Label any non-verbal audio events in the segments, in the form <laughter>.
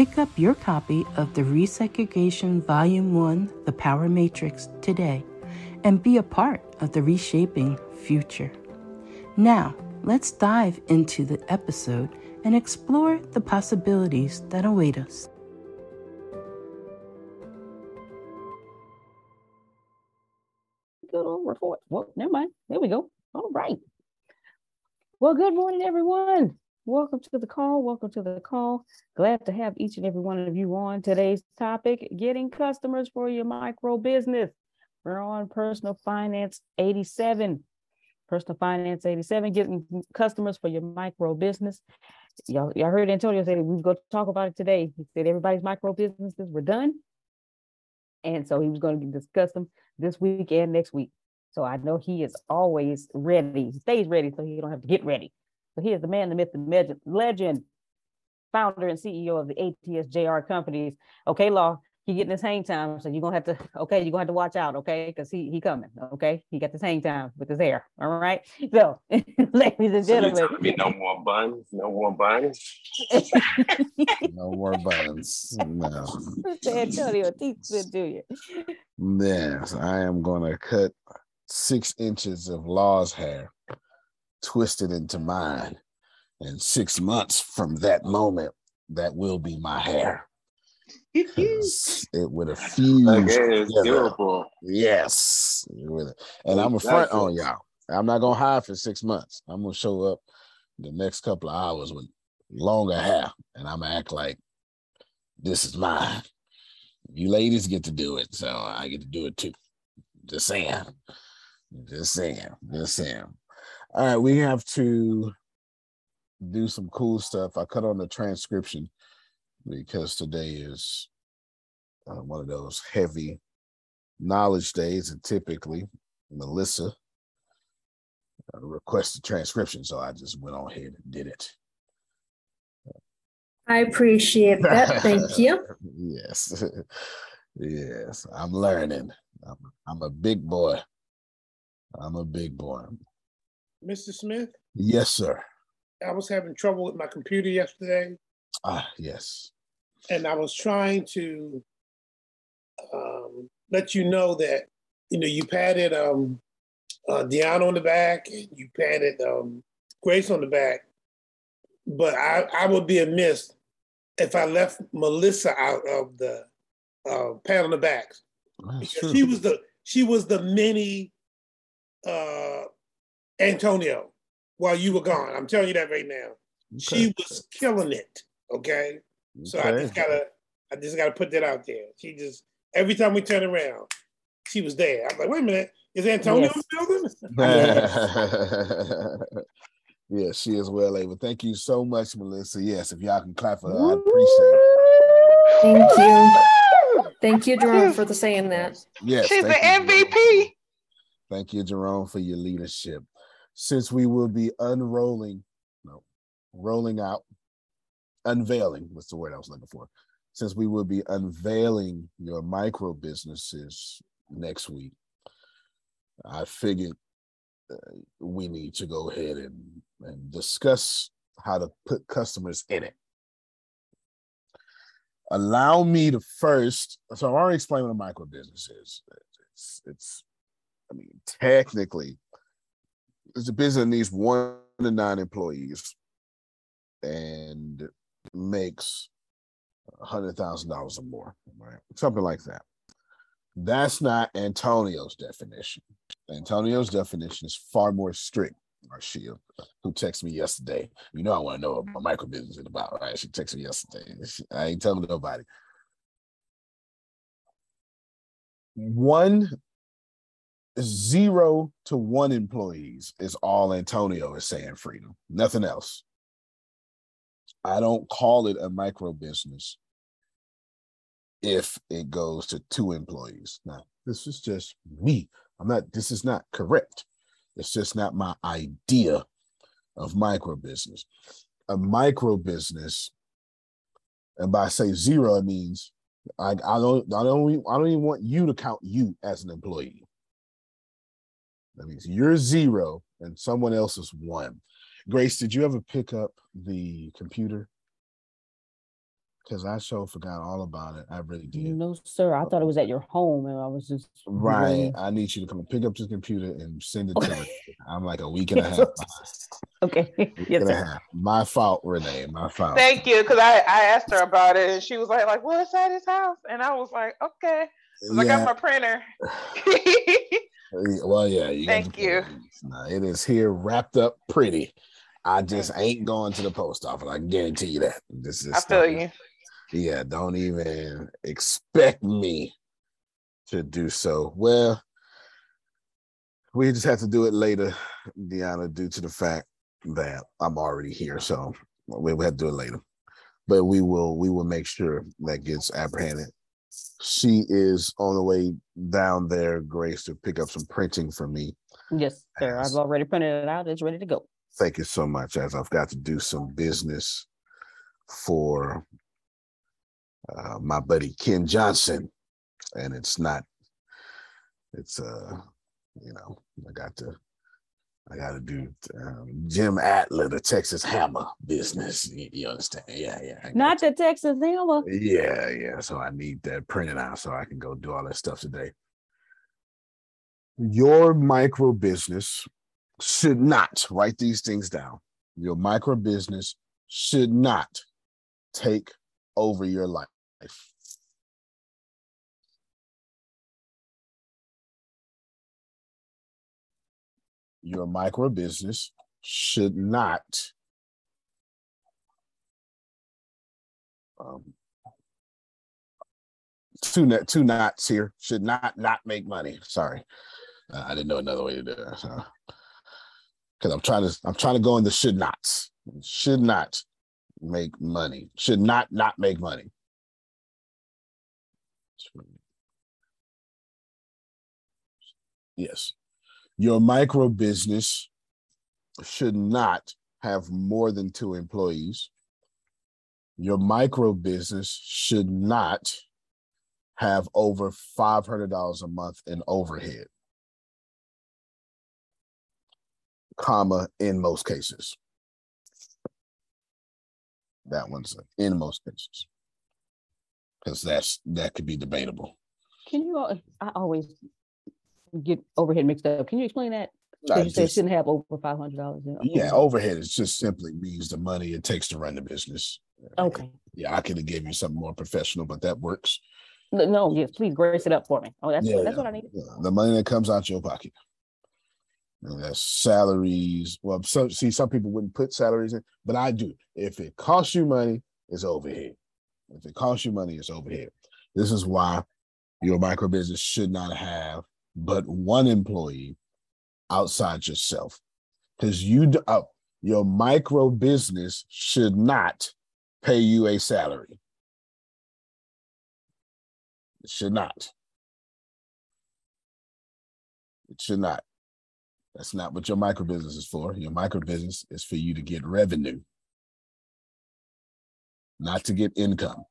Pick up your copy of the Resegregation Volume 1 The Power Matrix today and be a part of the reshaping future. Now, let's dive into the episode and explore the possibilities that await us. Good old report. Well, never mind. There we go. All right. Well, good morning, everyone. Welcome to the call. Welcome to the call. Glad to have each and every one of you on today's topic getting customers for your micro business. We're on personal finance 87. Personal finance 87, getting customers for your micro business. Y'all, y'all heard Antonio say we was going to talk about it today. He said everybody's micro businesses were done. And so he was going to discuss them this week and next week. So I know he is always ready. He stays ready so he don't have to get ready. So he is the man, the myth, the legend, founder and CEO of the ATSJR companies. Okay, Law, he getting his hang time, so you're gonna have to. <laughs> Okay, you're gonna have to watch out. Okay, because he he coming. Okay, he got this hang time with his hair. All right. <laughs> So, <laughs> ladies and gentlemen, so me no more buns, no more buns, no more buns. No. Antonio T. Jr. Yes, I am gonna cut six inches of Law's hair twisted into mine. And six months from that moment, that will be my hair. it would have fused. Okay, yes. And I'm a front on y'all. I'm not gonna hide for six months. I'm gonna show up the next couple of hours with longer hair, and I'm gonna act like this is mine. You ladies get to do it, so I get to do it too. Just saying. Just saying. Just saying. All right, we have to do some cool stuff. I cut on the transcription because today is uh, one of those heavy knowledge days, and typically Melissa uh, requested transcription, so I just went on ahead and did it. I appreciate that. Thank <laughs> you. yes, <laughs> yes, I'm learning. I'm, I'm a big boy. I'm a big boy. Mr. Smith? Yes, sir. I was having trouble with my computer yesterday. Ah, yes. And I was trying to um, let you know that, you know, you patted um, uh, Deanna on the back and you patted um, Grace on the back. but I, I would be amiss if I left Melissa out of the uh, pat on the backs. Because she was the she was the mini uh, Antonio while you were gone. I'm telling you that right now. Okay. She was killing it. Okay. So. I just gotta I just gotta put that out there. She just every time we turn around, she was there. I'm like, wait a minute, is Antonio yes. building? <laughs> <laughs> yeah, she is well able. Thank you so much, Melissa. Yes, if y'all can clap for her, I appreciate it. Thank you. Thank you, Jerome, for the saying that. Yes, she's the MVP. Thank you, Jerome, for your leadership. Since we will be unrolling, no, rolling out, unveiling, what's the word I was looking for? Since we will be unveiling your micro businesses next week, I figured uh, we need to go ahead and, and discuss how to put customers in it. Allow me to first, so I've already explained what a micro business is. It's, it's I mean, technically, it's a business needs one to nine employees and makes a hundred thousand dollars or more, right? Something like that. That's not Antonio's definition. Antonio's definition is far more strict. Arshia, who texted me yesterday. You know I want to know what my micro business is about, right? She texted me yesterday. I ain't telling nobody. One zero to one employees is all Antonio is saying freedom, nothing else. I don't call it a micro business if it goes to two employees. Now, this is just me. I'm not, this is not correct. It's just not my idea of micro business. A micro business, and by say zero, it means I, I don't I don't I don't even want you to count you as an employee. That means you're zero and someone else is one. Grace, did you ever pick up the computer? Because I so forgot all about it. I really did. No, sir. I thought it was at your home, and I was just right. I need you to come and pick up this computer and send it to me. I'm like a <laughs> week and a half. okay. Yes, sir. My fault, Renee. My fault. Thank you, because I, I asked her about it, and she was like, like, well, it's at his house, and I was like, okay. Yeah. I got my printer. <sighs> <laughs> Well, yeah. You Thank you. Nah, uh, it is here wrapped up pretty. I just ain't going to the post office. I guarantee you that. This is. I feel you. Yeah, don't even expect me to do so. Well, we just have to do it later, Deanna, due to the fact that I'm already here. So we have to do it later. But we will we will make sure that gets apprehended she is on the way down there, Grace, to pick up some printing for me. Yes, sir. As, I've already printed it out. It's ready to go. Thank you so much. As I've got to do some business for uh, my buddy Ken Johnson, and it's not. It's uh, you know, I got to I got to do um, Jim Adler, the Texas Hammer business. You, you understand? Yeah, yeah. Not the Texas Hammer. Yeah, yeah. So I need that printed out so I can go do all that stuff today. Your micro business should not write these things down. Your micro business should not take over your life. Your micro business should not um, two net two knots here should not not make money. Sorry, uh, I didn't know another way to do. Because so, I'm trying to I'm trying to go in the should nots. Should not make money. Should not not make money. Yes. Your micro business should not have more than two employees. Your micro business should not have over $500 a month in overhead, comma, in most cases. That one's in most cases. Because that's that could be debatable. Can you I always get overhead mixed up. Can you explain that So you say it shouldn't have over five hundred dollars. Yeah, overhead is just simply means the money it takes to run the business. Okay. Yeah, I could have gave you something more professional, but that works. No, no, yes, please grace it up for me. Oh, that's yeah, that's what I need. Yeah. The money that comes out your pocket. And that's salaries. Well, so see, some people wouldn't put salaries in, but I do. If it costs you money, it's overhead. If it costs you money, it's overhead. This is why your micro business should not have but one employee outside yourself. Because you uh, your micro business should not pay you a salary. It should not. It should not. That's not what your micro business is for. Your micro business is for you to get revenue, not to get income.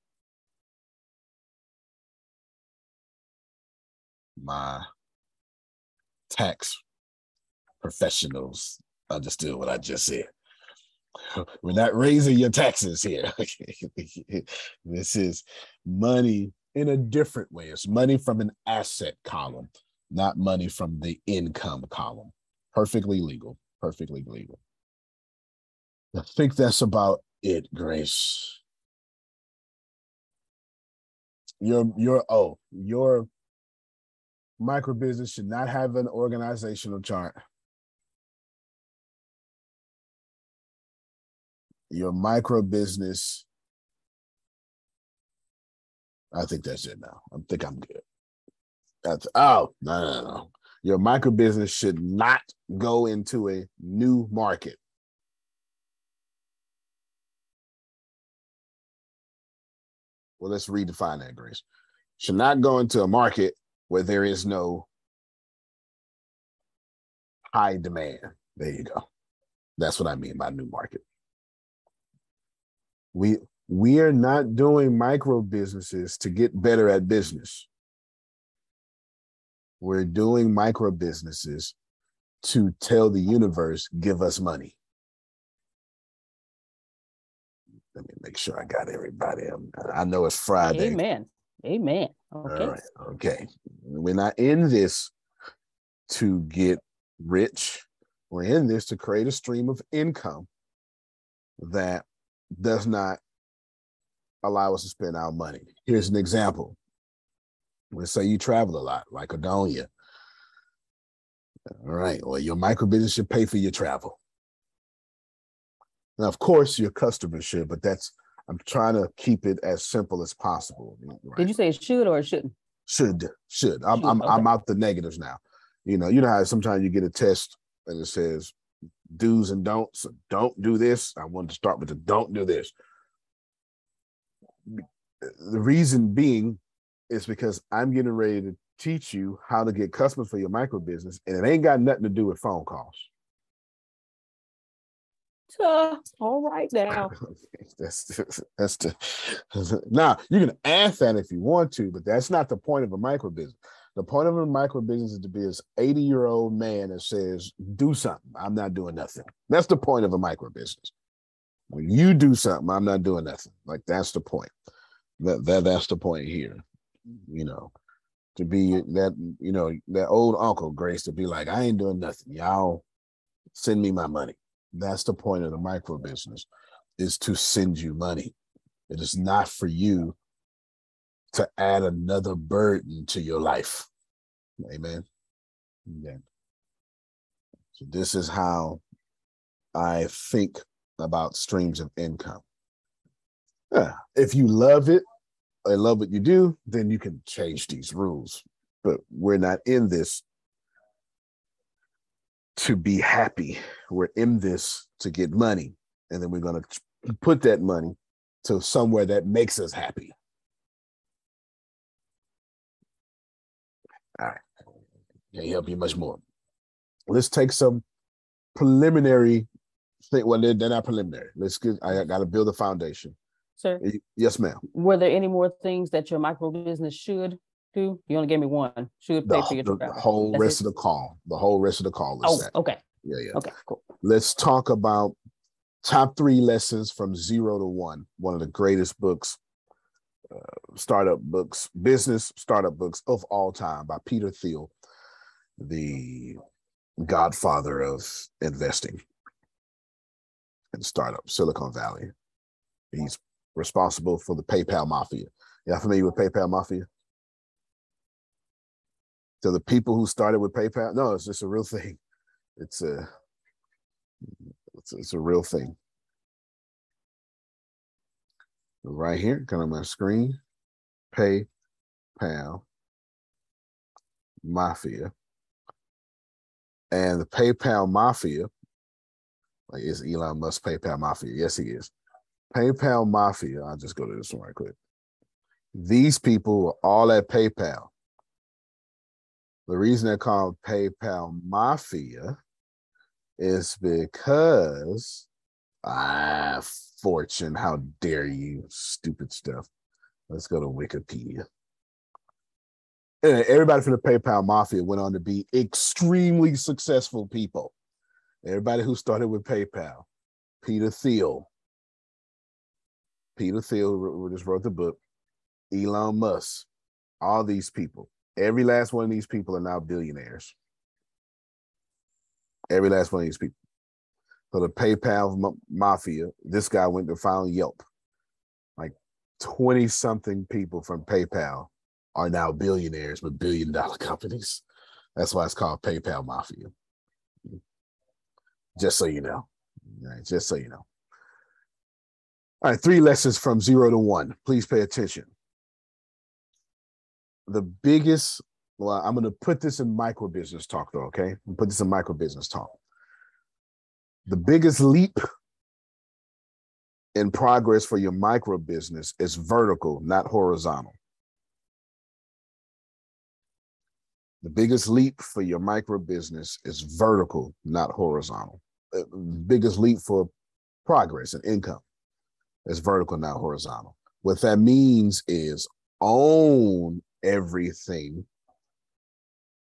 My tax professionals understood what I just said. <laughs> We're not raising your taxes here. <laughs> this is money in a different way. It's money from an asset column, not money from the income column. Perfectly legal. Perfectly legal. I think that's about it, Grace. Your your oh, your micro business should not have an organizational chart. Your micro business, I think that's it now. I think I'm good. That's oh no no no. Your micro business should not go into a new market. Well, let's redefine that, Grace. Should not go into a market where there is no high demand. There you go. That's what I mean by new market. We we are not doing micro businesses to get better at business. We're doing micro businesses to tell the universe, give us money. Let me make sure I got everybody. I know it's Friday. Amen. Amen. Okay. All right. Okay. We're not in this to get rich. We're in this to create a stream of income that does not allow us to spend our money. Here's an example. Let's say you travel a lot, like Adonia. All right. Well, your micro business should pay for your travel. Now, of course, your customers should, but that's I'm trying to keep it as simple as possible. Right? Did you say it should or it shouldn't? Should, should. I'm, should. I'm, okay. I'm out the negatives now. You know, you know how sometimes you get a test and it says do's and don'ts. Don't do this. I wanted to start with the don't do this. The reason being is because I'm getting ready to teach you how to get customers for your micro business, and it ain't got nothing to do with phone calls. <sighs> All right now. <laughs> that's that's the <laughs> now you can ask that if you want to, but that's not the point of a micro business. The point of a micro business is to be this 80 year old man that says, do something. I'm not doing nothing. That's the point of a micro business. When you do something, I'm not doing nothing. Like that's the point. That, that that's the point here. You know, to be that, you know, that old uncle Grace to be like, I ain't doing nothing. Y'all send me my money. That's the point of the micro business is to send you money. It is not for you to add another burden to your life. Amen. Amen. So this is how I think about streams of income. Yeah. If you love it, I love what you do, then you can change these rules. But we're not in this to be happy. We're in this to get money. And then we're going to put that money to somewhere that makes us happy. All right. Can't help you much more. Let's take some preliminary thing. Well, they're, they're not preliminary. Let's get, I got to build a foundation. Sir? Yes, ma'am. Were there any more things that your micro business should Two? You only gave me one. Should pay the, for your the travel. whole That's rest it? of the call. The whole rest of the call is oh, that. Okay. Yeah, yeah. Okay, cool. Let's talk about top three lessons from zero to one. One of the greatest books, uh, startup books, business startup books of all time by Peter Thiel. The godfather of investing and startup, Silicon Valley. He's responsible for the PayPal mafia. Y'all familiar with PayPal mafia? So the people who started with PayPal, no, it's just a real thing. It's a it's, it's a real thing. Right here, kind of my screen, PayPal Mafia. And the PayPal Mafia, like is Elon Musk PayPal Mafia? Yes, he is. PayPal Mafia, I'll just go to this one right quick. These people are all at PayPal. The reason they're called PayPal Mafia is because ah fortune, how dare you, stupid stuff. Let's go to Wikipedia. And everybody from the PayPal Mafia went on to be extremely successful people. Everybody who started with PayPal, Peter Thiel, Peter Thiel just wrote the book, Elon Musk, all these people. Every last one of these people are now billionaires. Every last one of these people. So the PayPal mafia, this guy went to found Yelp. Like 20 something people from PayPal are now billionaires with billion dollar companies. That's why it's called PayPal Mafia. Just so you know. Right, just so you know. All right, three lessons from zero to one. Please pay attention. The biggest, well, I'm going to put this in micro business talk, though, okay? Put this in micro business talk. The biggest leap in progress for your micro business is vertical, not horizontal. The biggest leap for your micro business is vertical, not horizontal. The uh, biggest leap for progress and income is vertical, not horizontal. What that means is own everything.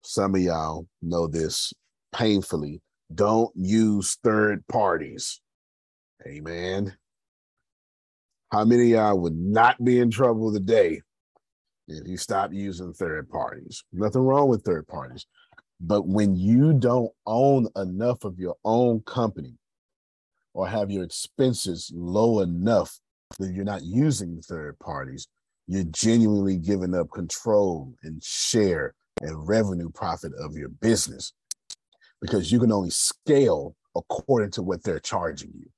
Some of y'all know this painfully. Don't use third parties. Amen. How many of y'all would not be in trouble today if you stop using third parties. Nothing wrong with third parties. But when you don't own enough of your own company or have your expenses low enough that you're not using third parties, you're genuinely giving up control and share and revenue profit of your business because you can only scale according to what they're charging you.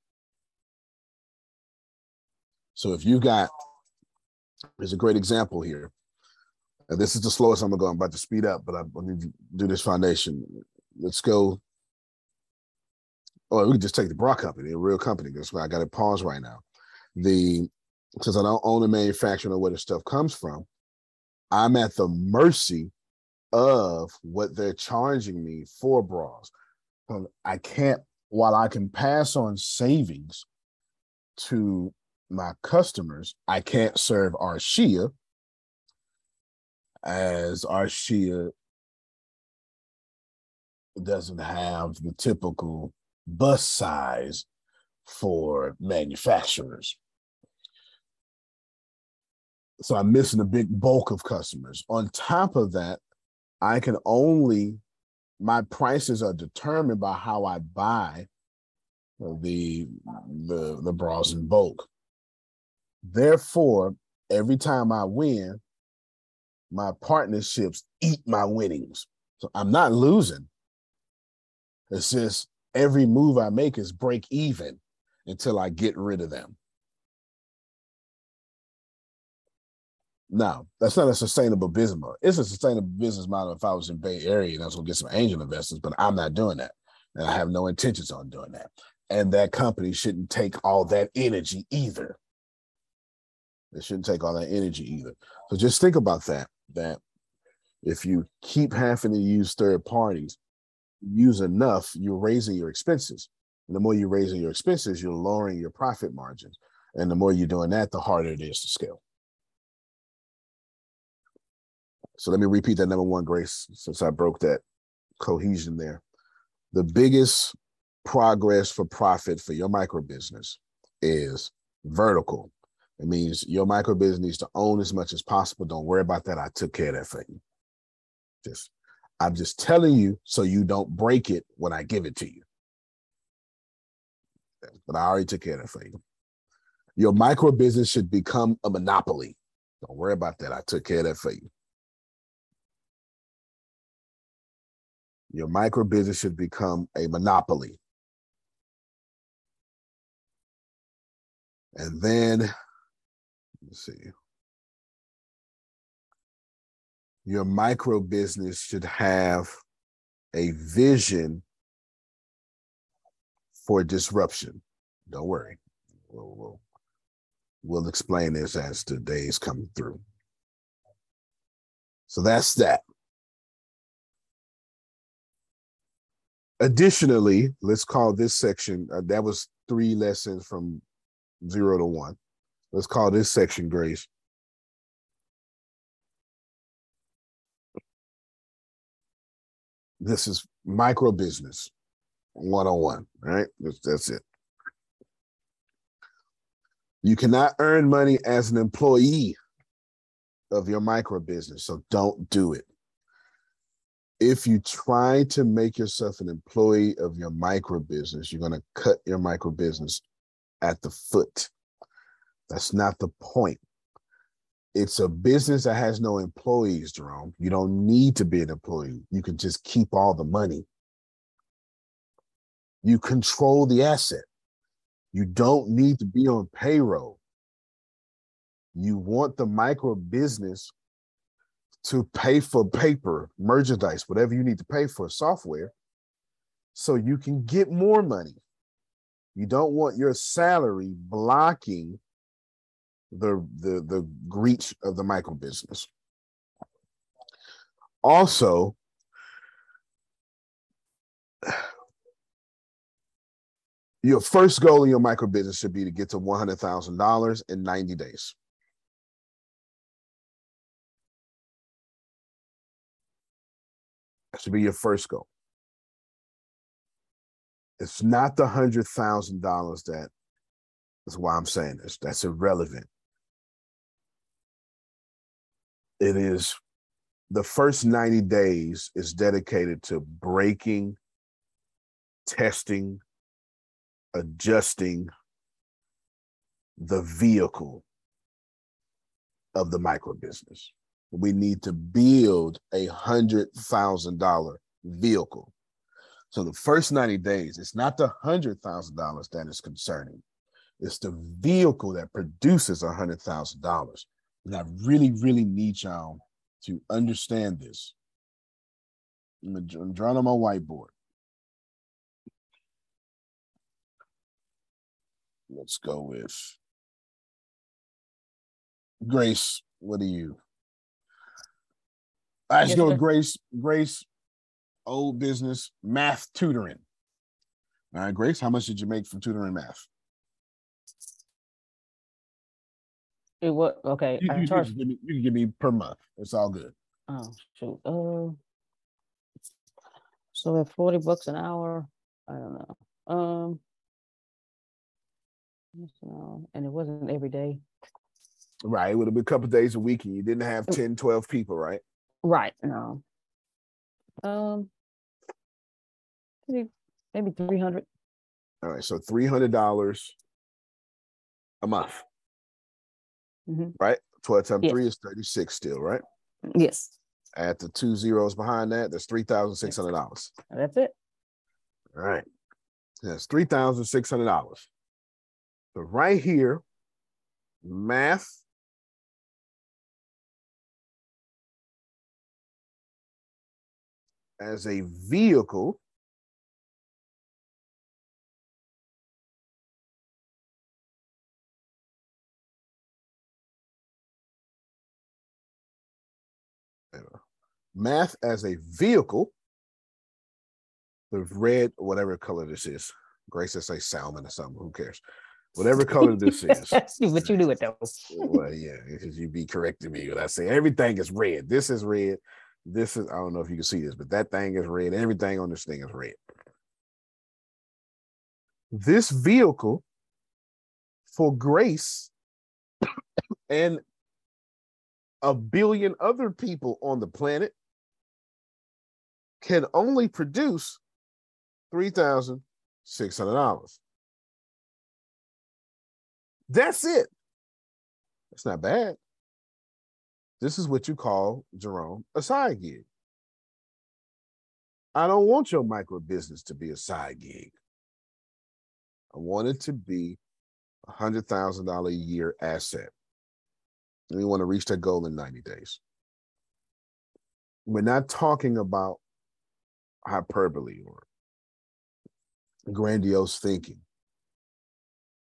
So if you got, there's a great example here. And this is the slowest I'm gonna go. I'm about to speed up, but I, need to do this foundation. Let's go. Oh, we can just take the bra company, a real company. That's why I got to pause right now. The since I don't own the manufacturer or where the stuff comes from, I'm at the mercy of what they're charging me for bras. Um, I can't, while I can pass on savings to my customers, I can't serve Arshia as Arshia doesn't have the typical bus size for manufacturers. So I'm missing a big bulk of customers. On top of that, I can only, my prices are determined by how I buy the the the bras in bulk. Therefore, every time I win, my partnerships eat my winnings. So I'm not losing. It's just every move I make is break even until I get rid of them. Now, that's not a sustainable business model. It's a sustainable business model if I was in Bay Area and I was going to get some angel investors, but I'm not doing that. And I have no intentions on doing that. And that company shouldn't take all that energy either. It shouldn't take all that energy either. So just think about that that if you keep having to use third parties, use enough, you're raising your expenses. And the more you're raising your expenses, you're lowering your profit margins. And the more you're doing that, the harder it is to scale. So let me repeat that number one, Grace, since I broke that cohesion there. The biggest progress for profit for your micro business is vertical it means your micro business needs to own as much as possible. Don't worry about that. I took care of that for you. Just I'm just telling you so you don't break it when I give it to you. But I already took care of that for you. Your micro business should become a monopoly. Don't worry about that. I took care of that for you. Your micro business should become a monopoly. And then, let's see. Your micro business should have a vision for disruption. Don't worry. We'll, we'll, we'll explain this as the days come through. So that's that. Additionally, let's call this section, uh, that was three lessons from zero to one. Let's call this section grace. This is micro business 101, right? That's, that's it. You cannot earn money as an employee of your micro business, so don't do it. If you try to make yourself an employee of your micro business, you're going to cut your micro business at the foot. That's not the point. It's a business that has no employees, Jerome. You don't need to be an employee. You can just keep all the money. You control the asset. You don't need to be on payroll. You want the micro business to pay for paper, merchandise, whatever you need to pay for software, so you can get more money. You don't want your salary blocking the the the reach of the micro business. Also, your first goal in your micro business should be to get to $100,000 in 90 days. Should be your first goal. It's not the hundred thousand dollars that is why I'm saying this. That's irrelevant. It is the first 90 days is dedicated to breaking, testing, adjusting the vehicle of the micro business. We need to build a hundred thousand dollar vehicle. So the first 90 days, it's not the hundred thousand dollars that is concerning. It's the vehicle that produces a hundred thousand dollars. And I really, really need y'all to understand this. I'm drawing on my whiteboard. Let's go with Grace. What do you? I just go with Grace. Grace, old business, math tutoring. All right, Grace, how much did you make from tutoring math? It what? Okay, you, you, charge... you, you, can give me, per month. It's all good. Oh shoot. Uh, so at forty bucks an hour, I don't know. Um, and it wasn't every day. Right. It would have been a couple days a week and you didn't have 10, 12 people, right? Right. No. Um maybe maybe 300. All right. So $300 a month. Mm-hmm. Right? 12 times yes. 3 is 36 still, right? Yes. Add the two zeros behind that, that's $3,600. That's it. All right. That's $3,600. So right here, math as a vehicle math as a vehicle the red whatever color this is grace says say salmon or something who cares whatever color this <laughs> is. but you do it though. well, yeah, because you'd be correcting me when I say everything is red. This is red. This is I don't know if you can see this, but that thing is red. Everything on this thing is red. This vehicle for grace and a billion other people on the planet can only produce $3,600. That's it. That's not bad. This is what you call, Jerome, a side gig. I don't want your micro business to be a side gig. I want it to be a hundred thousand dollar a year asset. And we want to reach that goal in 90 days. We're not talking about hyperbole or grandiose thinking.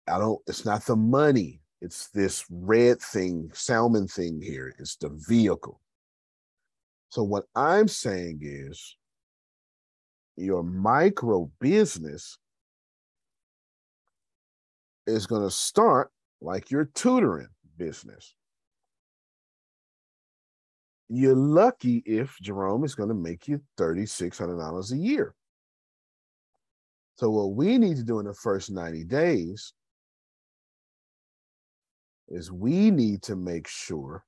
I don't, it's not the money. It's this red thing, salmon thing here. It's the vehicle. So what I'm saying is your micro business is going to start like your tutoring business. You're lucky if Jerome is going to make you $3,600 a year. So, what we need to do in the first 90 days is we need to make sure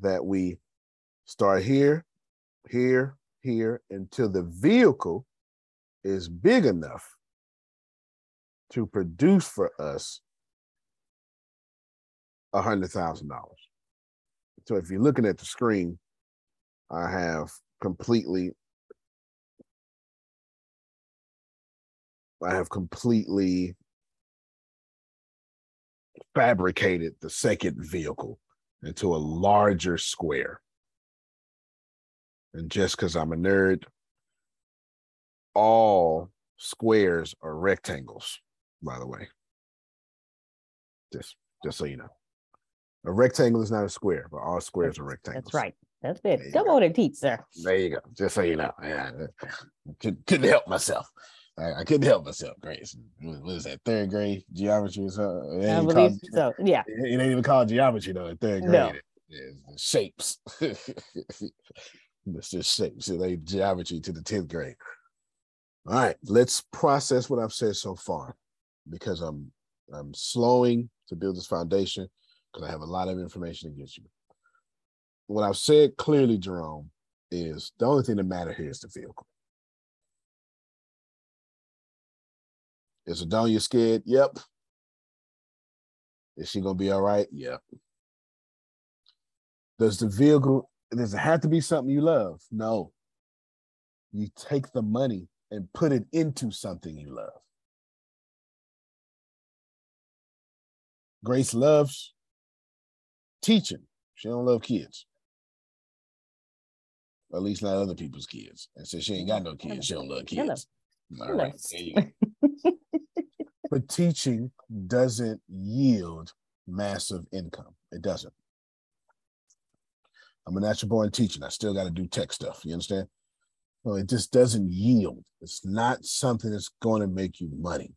that we start here, here, here until the vehicle is big enough to produce for us a hundred thousand dollars. So if you're looking at the screen, I have completely I have completely fabricated the second vehicle into a larger square. And just because I'm a nerd, all squares are rectangles, by the way. Just just so you know. A rectangle is not a square, but all squares are rectangles. That's right. That's good. Come on and teach, sir. There you go. Just so you know. Yeah, could, couldn't help myself. I, I couldn't help myself, Grace. What is that? Third grade geometry or something? I believe called, so. Yeah. It ain't even called geometry though. In third grade, no. it's shapes. <laughs> it's just shapes. It ain't geometry to the tenth grade. All right, let's process what I've said so far, because I'm I'm slowing to build this foundation because I have a lot of information to get you. What I've said clearly, Jerome, is the only thing that matters here is the vehicle. Is Adonia scared? Yep. Is she gonna be all right? Yep. Does the vehicle does it have to be something you love? No. You take the money and put it into something you love. Grace loves teaching. She don't love kids. at least not other people's kids. And since she ain't got no kids, she don't love kids. All right. But teaching doesn't yield massive income. It doesn't. I'm a natural born teacher. I still got to do tech stuff. You understand? Well, it just doesn't yield. It's not something that's going to make you money.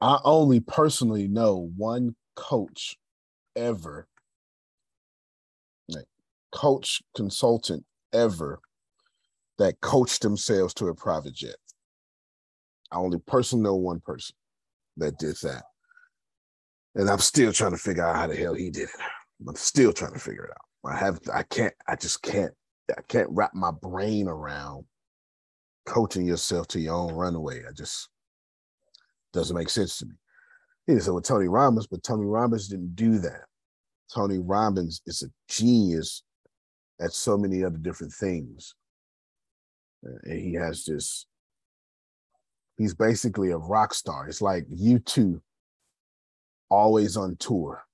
I only personally know one coach ever, coach consultant ever that coached themselves to a private jet. I only personally know one person that did that. And I'm still trying to figure out how the hell he did it. I'm still trying to figure it out. I have I can't I just can't I can't wrap my brain around coaching yourself to your own runaway. I just doesn't make sense to me. He said with Tony Robbins, but Tony Robbins didn't do that. Tony Robbins is a genius at so many other different things. And he has this he's basically a rock star. It's like U2 always on tour.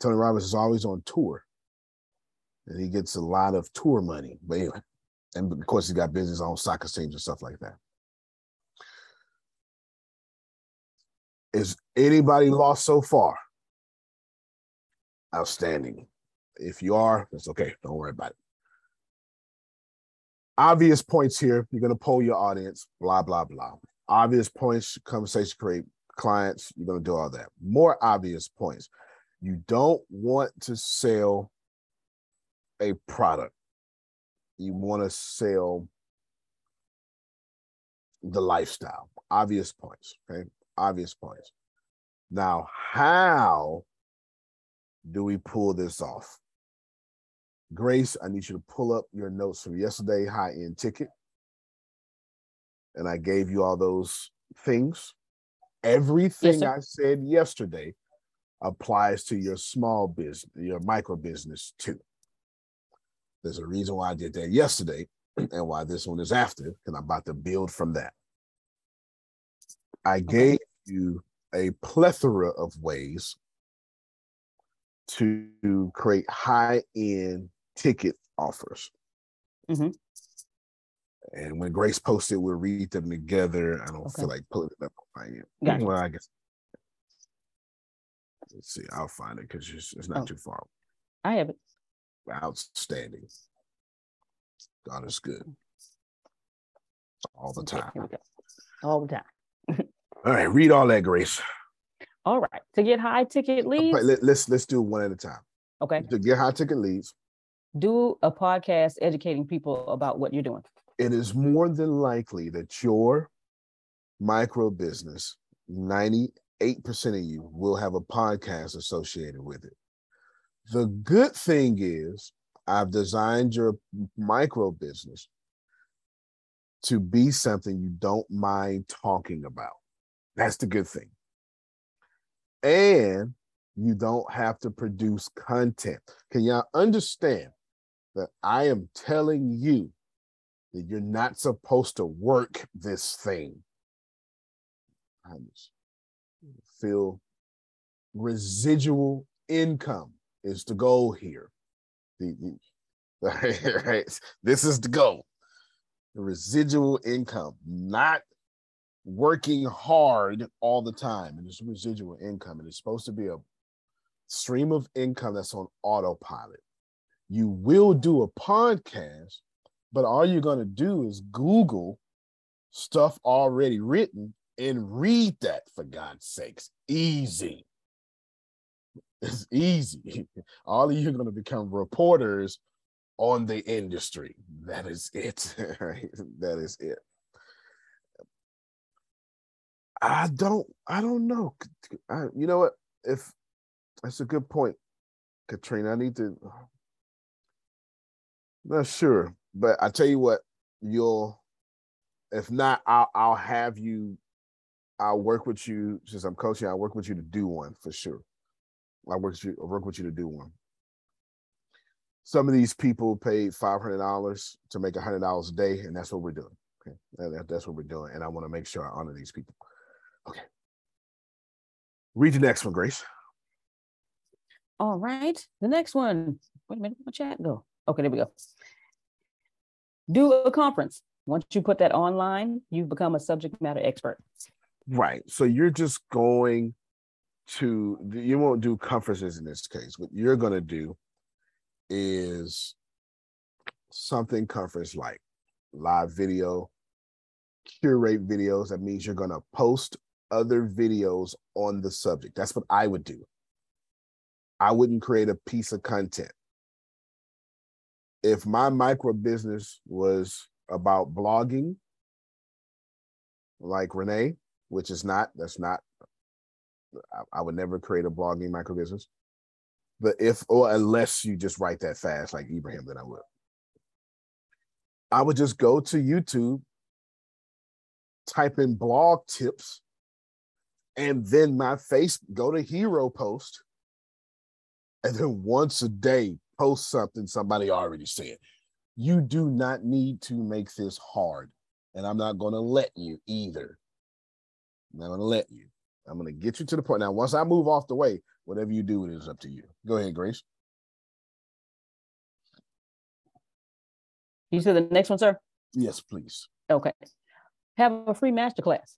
Tony Robbins is always on tour. And he gets a lot of tour money. But anyway, and of course, he's got business on soccer teams and stuff like that. Is anybody lost so far? Outstanding. If you are, that's okay. Don't worry about it. Obvious points here. You're going to poll your audience, blah, blah, blah obvious points, conversation create clients, you're going to do all that. More obvious points. You don't want to sell a product. You want to sell the lifestyle. Obvious points. Okay. Obvious points. Now, how do we pull this off? Grace, I need you to pull up your notes from yesterday, high end ticket. And I gave you all those things. Everything yes, I said yesterday applies to your small business, your micro business too. There's a reason why I did that yesterday <clears throat> and why this one is after, because I'm about to build from that. I gave you a plethora of ways to create high end ticket offers. Mm-hmm. And when Grace posted, we'll read them together. I don't okay. feel like pulling it up on my. Gotcha. Well, I guess. Let's see. I'll find it because it's, it's, not oh. too far. I have it. Outstanding. God is good. All the time. Okay, all the time. <laughs> all right, read all that, Grace. All right. To get high ticket leads. Let, let's, let's do one at a time. Okay. To get high ticket leads. Do a podcast educating people about what you're doing. It is more than likely that your micro business, 98% of you will have a podcast associated with it. The good thing is I've designed your micro business to be something you don't mind talking about. That's the good thing. And you don't have to produce content. Can y'all understand that I am telling you that you're not supposed to work this thing? I feel residual income is the goal here. The, the, <laughs> right? This is the goal. The residual income, not working hard all the time. And it's residual income. And it's supposed to be a stream of income that's on autopilot. You will do a podcast, but all you're going to do is Google stuff already written and read that for God's sakes. Easy. It's easy. <laughs> All of you are going to become reporters on the industry. That is it. Right? <laughs> That is it. I don't. I don't know. I, you know what? If that's a good point, Katrina. I need to. Not sure, but I tell you what, you'll. If not, I'll I'll have you. I'll work with you since I'm coaching. I'll work with you to do one for sure. I work with you. I work with you to do one. Some of these people paid five hundred dollars to make hundred dollars a day, and that's what we're doing. Okay, that, that's what we're doing, and I want to make sure I honor these people. Okay. Read the next one, Grace. All right. The next one. Wait a minute. My chat go. Okay, there we go. Do a conference. Once you put that online, you've become a subject matter expert. Right. So you're just going to you won't do conferences in this case. What you're going to do is something conference like live video, curate videos. That means you're going to post other videos on the subject. That's what I would do. I wouldn't create a piece of content. If my micro business was about blogging, like Renee, which is not, that's not, I, I would never create a blogging micro business. But if, or unless you just write that fast like Ibrahim, then I would. I would just go to YouTube, type in blog tips, and then my face go to hero post and then once a day post something somebody already said. You do not need to make this hard and i'm not going to let you either. I'm not going to let you. I'm going to get you to the point. Now once i move off the way whatever you do it is up to you. Go ahead grace. You said the next one sir? Yes please. Okay. Have a free masterclass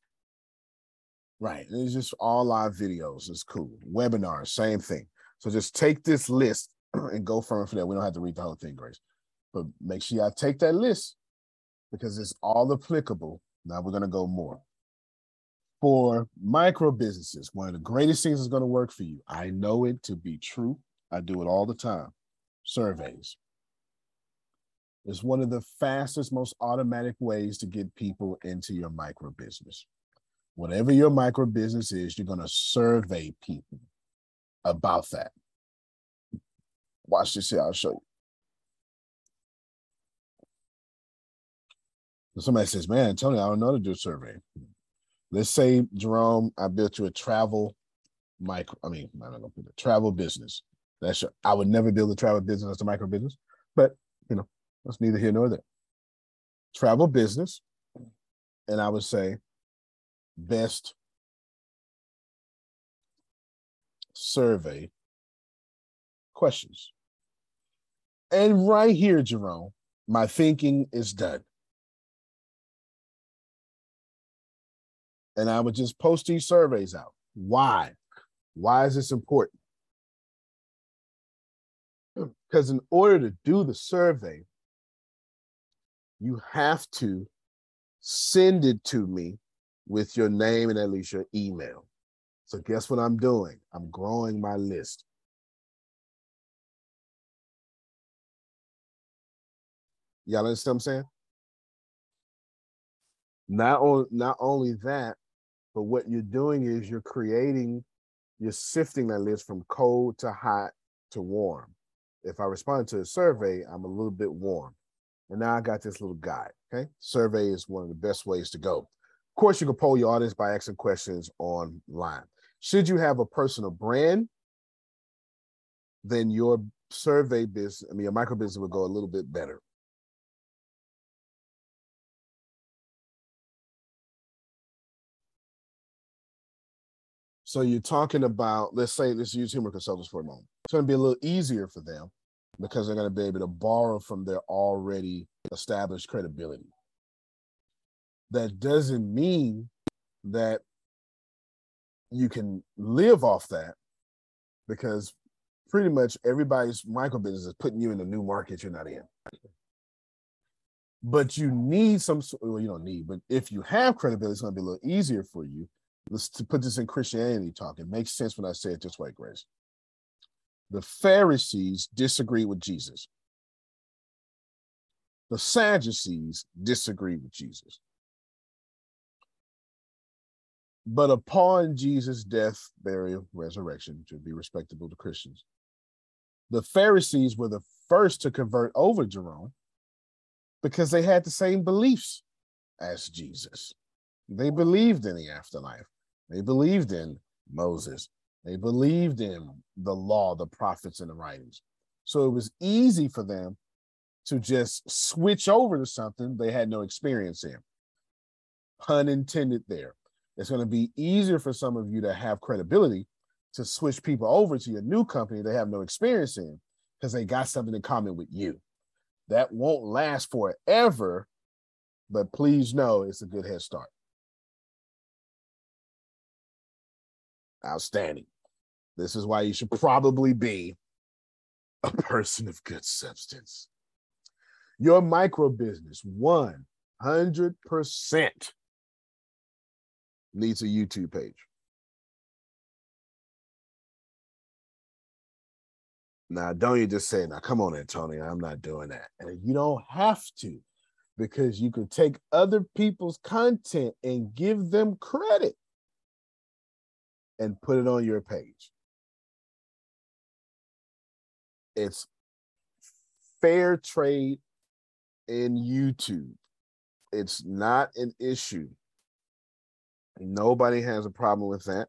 Right. It's just all live videos. It's cool. Webinars, same thing. So just take this list <clears throat> and go from there. We don't have to read the whole thing, Grace. But make sure y'all take that list because it's all applicable. Now we're going to go more. For micro businesses, one of the greatest things is going to work for you. I know it to be true. I do it all the time. Surveys. It's one of the fastest, most automatic ways to get people into your micro business whatever your micro business is, you're going to survey people about that. Watch this here. I'll show you. Somebody says, man, Tony, I don't know how to do a survey. Let's say, Jerome, I built you a travel micro, I mean, I'm not gonna put a travel business. That's your, I would never build a travel business as a micro business, but you know, that's neither here nor there. Travel business, and I would say best survey questions. And right here, Jerome, my thinking is done. And I would just post these surveys out. Why? Why is this important? Because in order to do the survey, you have to send it to me with your name and at least your email. So guess what I'm doing? I'm growing my list. Y'all understand what I'm saying? Not, on, not only that, but what you're doing is you're creating, you're sifting that list from cold to hot to warm. If I respond to a survey, I'm a little bit warm. And now I got this little guide. Okay. Survey is one of the best ways to go. Of course, you can poll your audience by asking questions online. Should you have a personal brand, then your survey business, I mean, your micro business will go a little bit better. So you're talking about, let's say, let's use humor consultants for a moment. It's going to be a little easier for them because they're going to be able to borrow from their already established credibility. That doesn't mean that you can live off that because pretty much everybody's micro business is putting you in a new market you're not in. But you need some, well, you don't need, but if you have credibility, it's going to be a little easier for you. Let's put this in Christianity talk. It makes sense when I say it this way, Grace. The Pharisees disagreed with Jesus. The Sadducees disagreed with Jesus. But upon Jesus' death, burial, resurrection, to be respectable to Christians, the Pharisees were the first to convert over Jerome because they had the same beliefs as Jesus. They believed in the afterlife, they believed in Moses, they believed in the law, the prophets, and the writings. So it was easy for them to just switch over to something they had no experience in. Pun intended there it's going to be easier for some of you to have credibility to switch people over to your new company they have no experience in because they got something in common with you. That won't last forever, but please know it's a good head start. Outstanding. This is why you should probably be a <laughs> person of good substance. Your micro business, 100% needs a YouTube page. Now, don't you just say, now come on, Antonio, I'm not doing that. And you don't have to, because you can take other people's content and give them credit and put it on your page. It's fair trade in YouTube. It's not an issue. Nobody has a problem with that.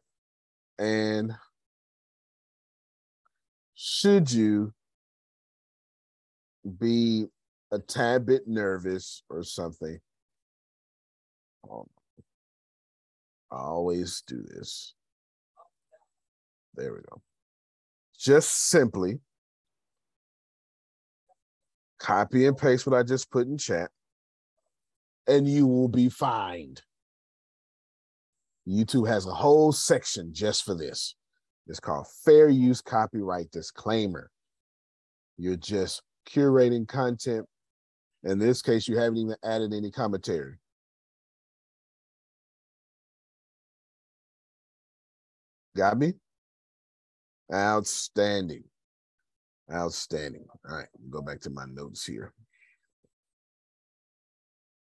And should you be a tad bit nervous or something, um, I always do this. There we go. Just simply copy and paste what I just put in chat, and you will be fined. YouTube has a whole section just for this. It's called Fair Use Copyright Disclaimer. You're just curating content. In this case, you haven't even added any commentary. Got me? Outstanding. Outstanding. All right, go back to my notes here.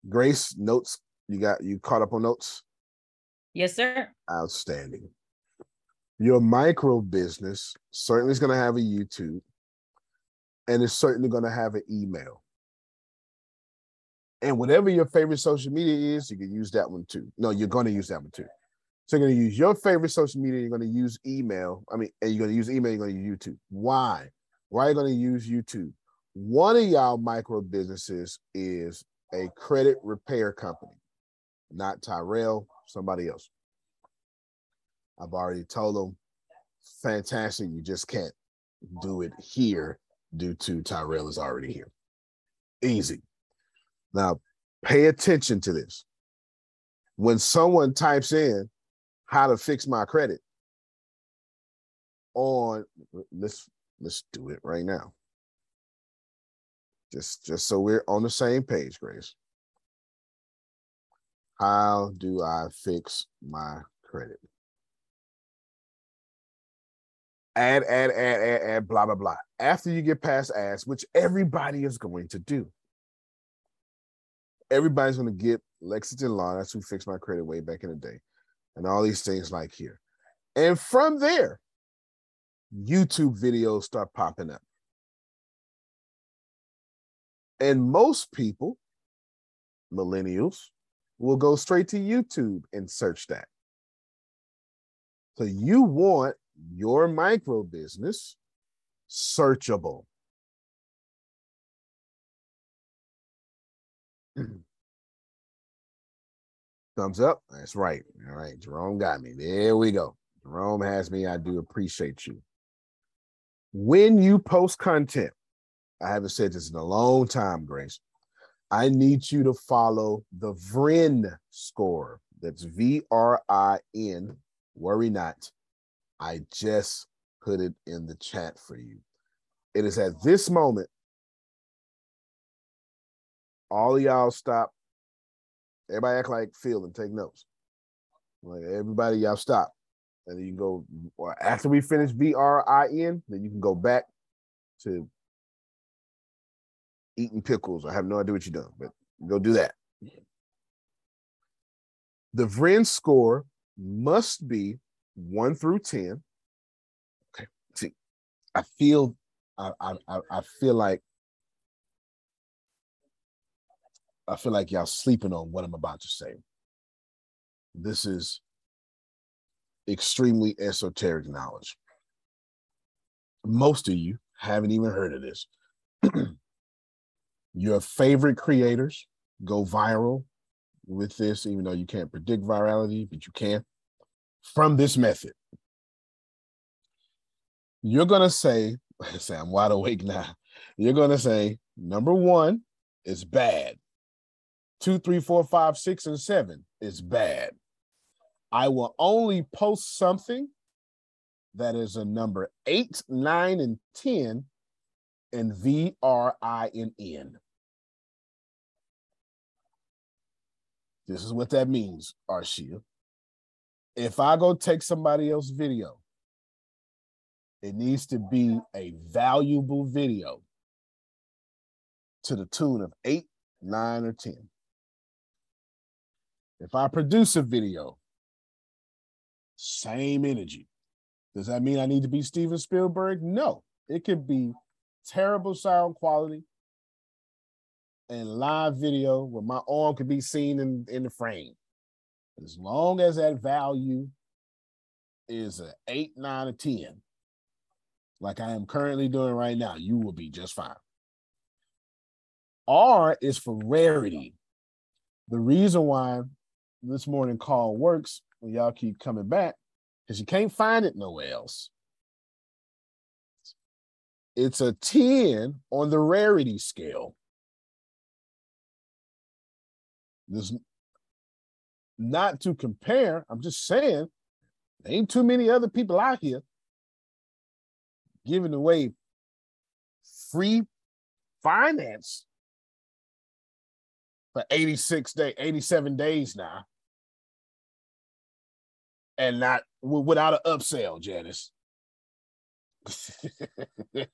Grace, notes. You got you caught up on notes? Yes, sir. Outstanding. Your micro business certainly is going to have a YouTube and it's certainly going to have an email. And whatever your favorite social media is, you can use that one too. No, you're going to use that one too. So you're going to use your favorite social media. You're going to use email. I mean, and you're going to use email. You're going to use YouTube. Why? Why are you going to use YouTube? One of y'all micro businesses is a credit repair company, not Tyrell, somebody else. I've already told them, fantastic. You just can't do it here due to Tyrell is already here. Easy. Now, pay attention to this. When someone types in how to fix my credit on let's let's do it right now. Just just so we're on the same page, Grace. How do I fix my credit? Add, add, add, add, add, blah, blah, blah. After you get past ads, which everybody is going to do everybody's going to get Lexington Law. That's who fixed my credit way back in the day. And all these things like here. And from there, YouTube videos start popping up. And most people, millennials, will go straight to YouTube and search that. So you want your micro business searchable. <clears throat> Thumbs up. That's right. All right. Jerome got me. There we go. Jerome has me. I do appreciate you. When you post content, I haven't said this in a long time, Grace. I need you to follow the VRIN score. That's V R I N. Worry not. I just put it in the chat for you. It is at this moment all y'all stop. Everybody act like Phil and take notes. Like everybody, y'all stop. And then you can go after we finish V R I N, then you can go back to eating pickles. I have no idea what you're doing, but go do that. The VRIN score must be one through 10. Okay. See, I feel I I I feel like I feel like y'all sleeping on what I'm about to say. This is extremely esoteric knowledge. Most of you haven't even heard of this. <clears throat> Your favorite creators go viral with this, even though you can't predict virality, but you can from this method. You're going to say, <laughs> say, I'm wide awake now. You're going to say, number one is bad two, three, four, five, six, and seven is bad. I will only post something that is a number eight, nine, and 10 and V R I N N. This is what that means, Arshia. If I go take somebody else's video, it needs to be a valuable video to the tune of eight, nine, or 10. If I produce a video, same energy. Does that mean I need to be Steven Spielberg? No. It could be terrible sound quality and live video where my arm could be seen in, in the frame. As long as that value is an eight, nine, or 10, like I am currently doing right now, you will be just fine. R is for rarity. The reason why this morning call works when y'all keep coming back because you can't find it nowhere else. It's a 10 on the rarity scale. There's not to compare. I'm just saying, there ain't too many other people out here giving away free finance for 86 day 87 days now and not without an upsell, Janice. <laughs> you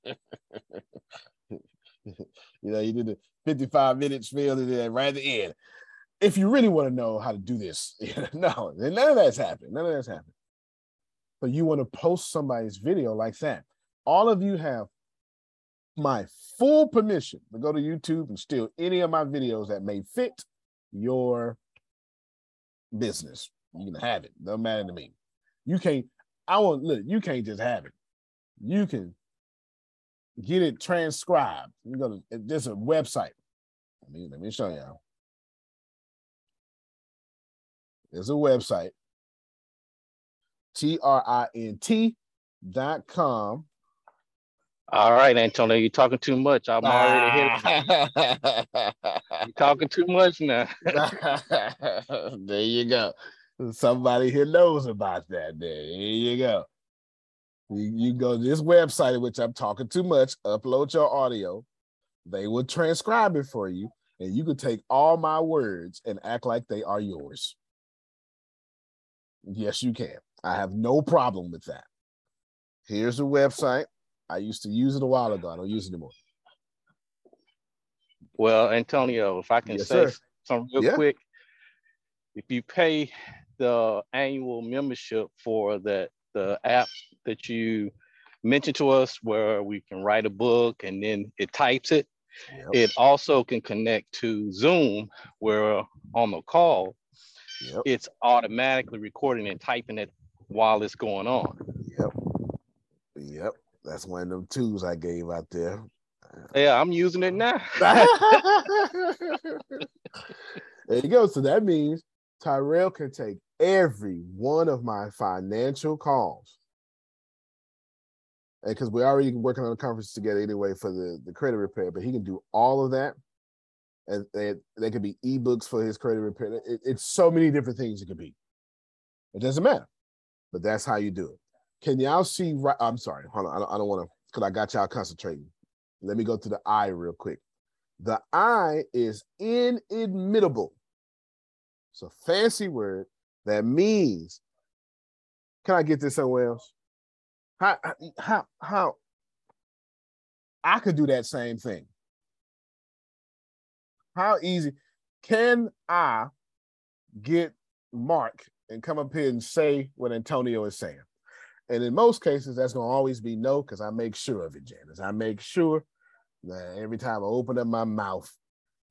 know, you did the 55 minutes field and right at the end. If you really want to know how to do this, <laughs> no, none of that's happened. None of that's happened. But you want to post somebody's video like that. All of you have my full permission to go to YouTube and steal any of my videos that may fit your business. You can have it. Doesn't matter to me. You can't. I want look. You can't just have it. You can get it transcribed. You go to there's a website. Let me let me show y'all. There's a website. T R I N T dot com. All right, Antonio, you're talking too much. I'm already here. Ah. <laughs> you're talking too much now. <laughs> there you go. Somebody here knows about that. There you go. You, you go to this website, which I'm talking too much, upload your audio. They will transcribe it for you, and you can take all my words and act like they are yours. Yes, you can. I have no problem with that. Here's the website. I used to use it a while ago. I don't use it anymore. Well, Antonio, if I can yes, say sir. something real yeah. quick, if you pay the annual membership for that the app that you mentioned to us where we can write a book and then it types it. Yep. It also can connect to Zoom where on the call, yep. it's automatically recording and typing it while it's going on. Yep. Yep. That's one of them tools I gave out there. Yeah, I'm using it now. <laughs> there you go. So that means Tyrell can take every one of my financial calls. And because we're already working on a conference together anyway for the, the credit repair, but he can do all of that. And they, they could be ebooks for his credit repair. It, it's so many different things it could be. It doesn't matter, but that's how you do it. Can y'all see? Right, I'm sorry, hold on. I don't, I don't want to because I got y'all concentrating. Let me go to the I real quick. The I is inadmittable. It's a fancy word that means, can I get this somewhere else? How, how, how, I could do that same thing. How easy can I get Mark and come up here and say what Antonio is saying? And in most cases, that's going to always be no, because I make sure of it, Janice. I make sure that every time I open up my mouth,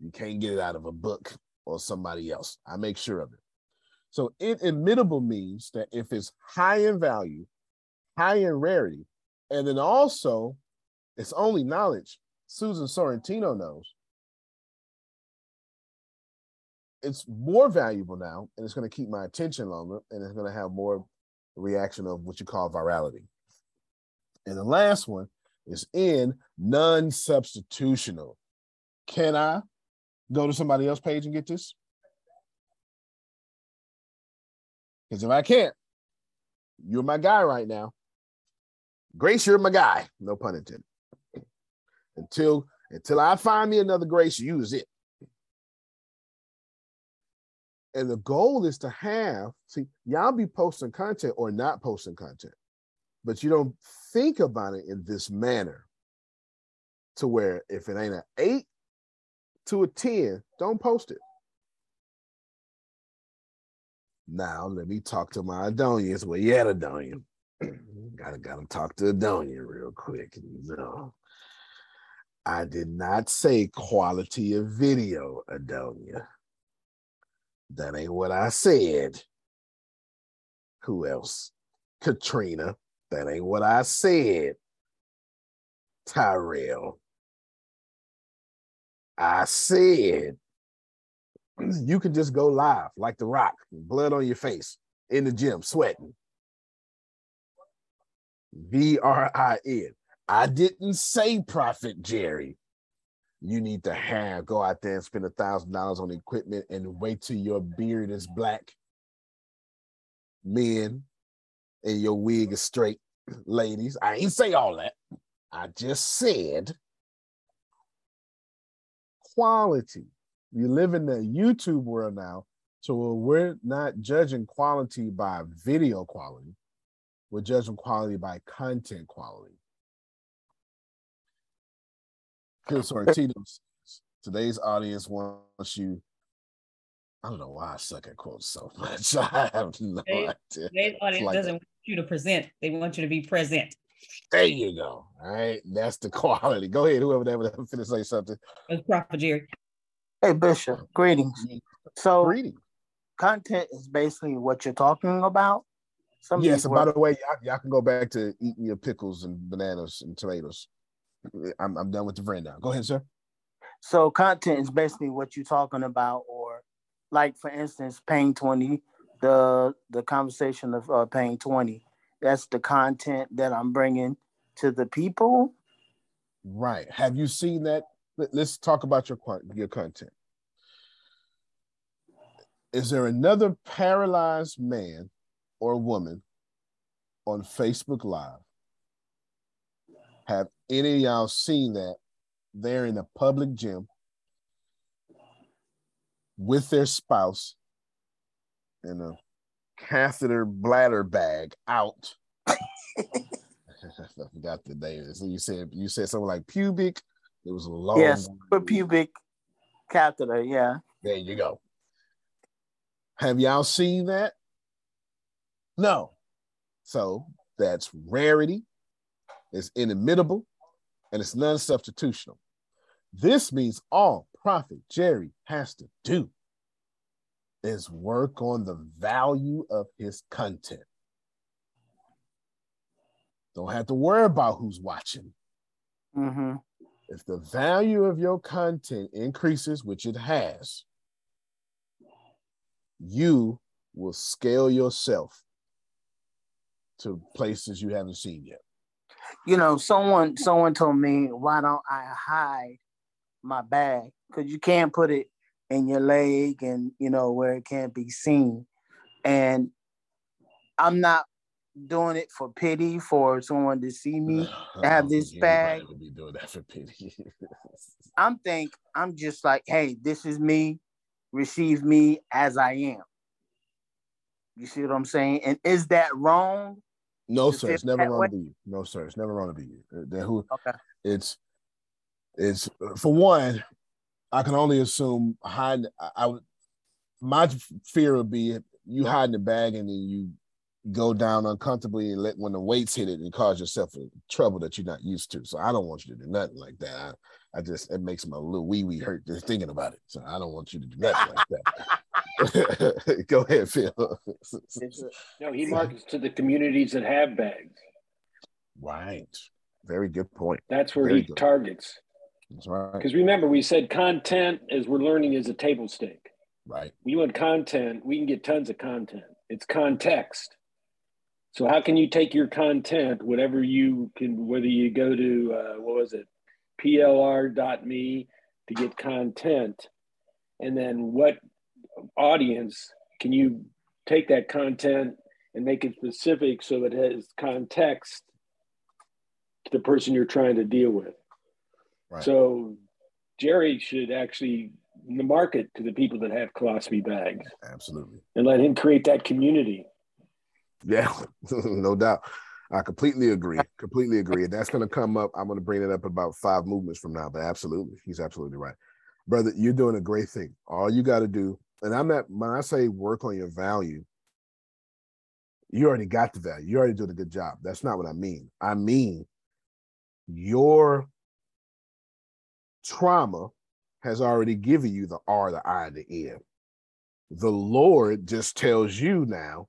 you can't get it out of a book or somebody else. I make sure of it. So inimitable means that if it's high in value, high in rarity, and then also it's only knowledge, Susan Sorrentino knows, it's more valuable now and it's going to keep my attention longer and it's going to have more reaction of what you call virality. And the last one is in non-substitutional. Can I go to somebody else's page and get this? Because if I can't, you're my guy right now. Grace, you're my guy. No pun intended. Until until I find me another Grace, use it. And the goal is to have, see, y'all be posting content or not posting content, but you don't think about it in this manner to where if it ain't an eight to a 10, don't post it. Now let me talk to my Adonians. Well, yeah, Adonian. Mm-hmm. <clears throat> gotta gotta talk to Adonian real quick. No. I did not say quality of video, Adonia. That ain't what I said. Who else? Katrina. That ain't what I said. Tyrell. I said you can just go live like the rock, blood on your face in the gym, sweating. V R I N. I didn't say Prophet Jerry. You need to have go out there and spend a thousand dollars on equipment and wait till your beard is black. Men and your wig is straight, ladies. I ain't say all that. I just said quality we live in the YouTube world now, so we're not judging quality by video quality. We're judging quality by content quality. Chris Ortiz, today's audience wants you. I don't know why I suck at quotes so much. <laughs> I have no idea. Today's audience like doesn't that. want you to present; they want you to be present. There you go. All right. That's the quality. Go ahead, whoever that was finish say something. It's Prophet Jerry. Hey Bishop, greetings. So greetings. Content is basically what you're talking about. Some yes, and by the way, y'all, y'all, can go back to eating your pickles and bananas and tomatoes. I'm, I'm done with the now. Go ahead, sir. So content is basically what you're talking about, or like for instance, paying 20, the the conversation of uh, paying 20. That's the content that I'm bringing to the people. Right. Have you seen that? Let's talk about your your content. Is there another paralyzed man or woman on Facebook Live? Have any of y'all seen that? They're in a public gym with their spouse in a catheter bladder bag out. <laughs> I forgot the name. So you said you said something like pubic. It was a long. Yes, for pubic catheter. Yeah. There you go. Have y'all seen that? No. So that's rarity, it's inimitable, and it's non substitutional. This means all Prophet Jerry has to do is work on the value of his content. Don't have to worry about who's watching. Mm-hmm. If the value of your content increases, which it has, you will scale yourself to places you haven't seen yet. You know, someone someone told me, why don't I hide my bag? Because you can't put it in your leg and you know where it can't be seen. And I'm not doing it for pity for someone to see me to have this bag. Be doing that for pity. <laughs> I'm think I'm just like, hey, this is me receive me as I am. You see what I'm saying? And is that wrong? No, sir. It's never wrong way? to be you. No, sir. It's never wrong to be you. Uh, who, okay. It's it's for one. I can only assume hide. I, I would. My fear would be you hide in the bag and then you go down uncomfortably and let when the weights hit it and cause yourself trouble that you're not used to. So I don't want you to do nothing like that. I, I just it makes my little wee wee hurt just thinking about it. So I don't want you to do nothing like that. <laughs> <laughs> Go ahead, Phil. no, he markets to the communities that have bags. Right. Very good point. That's where Very he good. targets. That's right. Because remember, we said content, as we're learning, is a table stake. Right. We want content. We can get tons of content. It's context. So how can you take your content, whatever you can, whether you go to uh, what was it, plr.me to get content, and then what audience can you take that content and make it specific so it has context to the person you're trying to deal with. Right. So Jerry should actually market to the people that have colostomy bags. Absolutely. And let him create that community. Yeah, <laughs> no doubt. I completely agree. Completely agree. And that's going to come up. I'm going to bring it up about five movements from now. But absolutely, he's absolutely right, brother. You're doing a great thing. All you got to do, and I'm not when I say work on your value. You already got the value. You already doing a good job. That's not what I mean. I mean your trauma has already given you the R, the I, the N. The Lord just tells you now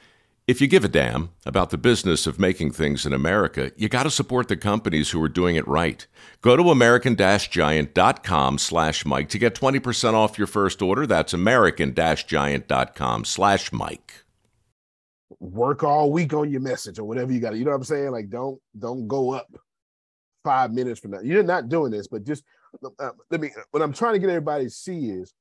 if you give a damn about the business of making things in America, you got to support the companies who are doing it right. Go to american-giant.com slash Mike to get 20% off your first order. That's american-giant.com slash Mike. work all week on your message or whatever you got. You know what I'm saying? Like don't don't go up five minutes from now. You're not doing this, but just uh, let me. What I'm trying to get everybody to see is,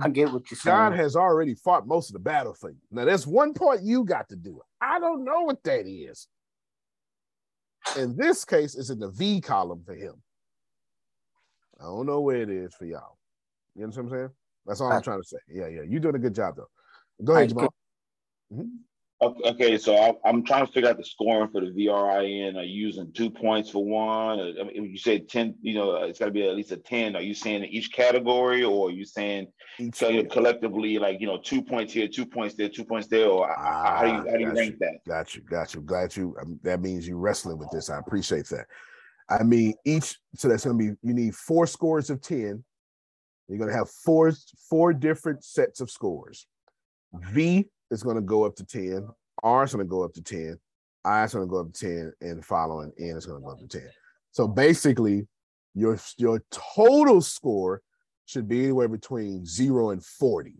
I get what you're saying. God has already fought most of the battle for you. Now there's one part you got to do. I don't know what that is. In this case, it's in the V column for him. I don't know where it is for y'all. You know what I'm saying? That's all I'm trying to say. Yeah, yeah. You're doing a good job though. Go ahead, Jamal. Mm-hmm. Okay, so I, am trying to figure out the scoring for the VRIN. Are you using two points for one? I mean, you say ten, you know, it's got to be at least a ten. Are you saying in each category, or are you saying each collectively, like you know, two points here, two points there, two points there, or ah, how do you how do you rank you, that? Got you, got you. Glad you. Um, that means you're wrestling with this. I appreciate that. I mean, each so that's gonna be you need four scores of ten. You're gonna have four four different sets of scores. V is going to go up to 10. R is going to go up to 10. I is going to go up to 10. And following N is going to go up to 10. So basically, your, your total score should be anywhere between zero and 40.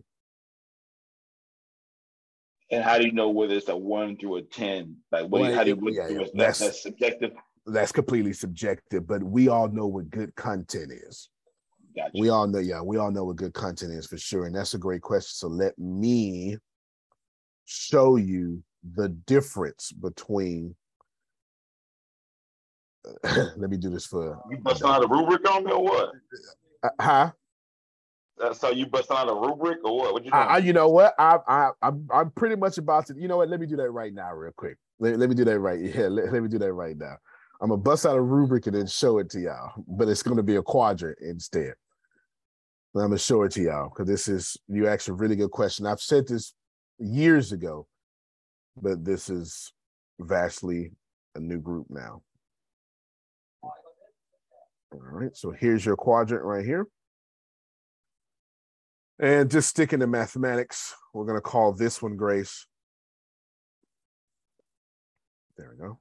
And how do you know whether it's a one through a 10? Like, what, well, how do you, yeah, yeah. That's, that's subjective? That's completely subjective, but we all know what good content is. Gotcha. We all know, yeah, we all know what good content is for sure. And that's a great question. So let me show you the difference between <clears throat> let me do this for you bust out a rubric on me or what? Uh, huh? That's how you bust out a rubric or what? What you doing? I, you know what? I I I'm, I'm pretty much about to. You know what? Let me do that right now, real quick. Let, let me do that right. <laughs> Yeah, let, let me do that right now. I'm gonna bust out a rubric and then show it to y'all, but it's gonna be a quadrant instead. I'm gonna show it to y'all because this is you asked a really good question. I've said this years ago, but this is vastly a new group now. All right, so here's your quadrant right here. And just sticking to mathematics, we're going to call this one Grace. There we go.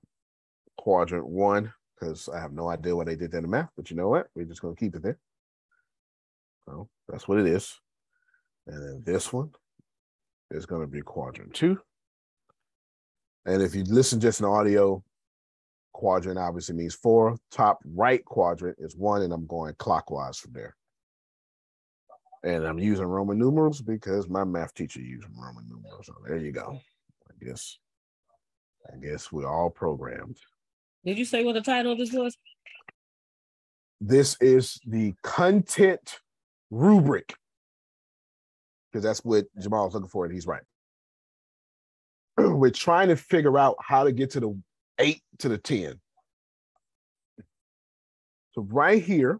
Quadrant one, because I have no idea what they did there in the math, but you know what? We're just going to keep it there. So that's what it is. And then this one, is going to be quadrant two. And if you listen just in audio, quadrant obviously means four. Top right quadrant is one, and I'm going clockwise from there. And I'm using Roman numerals because my math teacher used Roman numerals. So there you go. I guess, I guess we're all programmed. Did you say what the title of this was? This is the content rubric because that's what Jamal Jamal's looking for, and he's right. <clears throat> We're trying to figure out how to get to the eight to the 10. So, right here,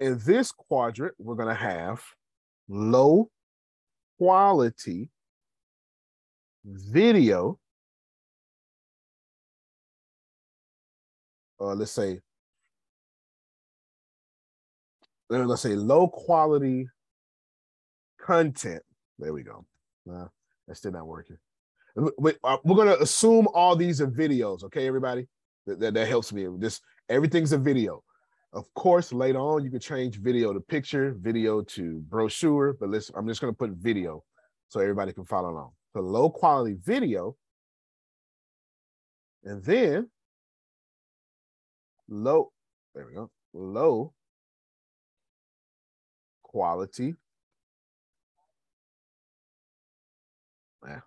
in this quadrant, we're going to have low quality video. Uh, let's say let's say low quality content. There we go. Nah, that's still not working. Uh, we're gonna assume all these are videos, okay, everybody? That, that, that helps me. This everything's a video. Of course, later on you can change video to picture, video to brochure, but listen, I'm just gonna put video so everybody can follow along. So low quality video, and then low, there we go, low quality. Yeah.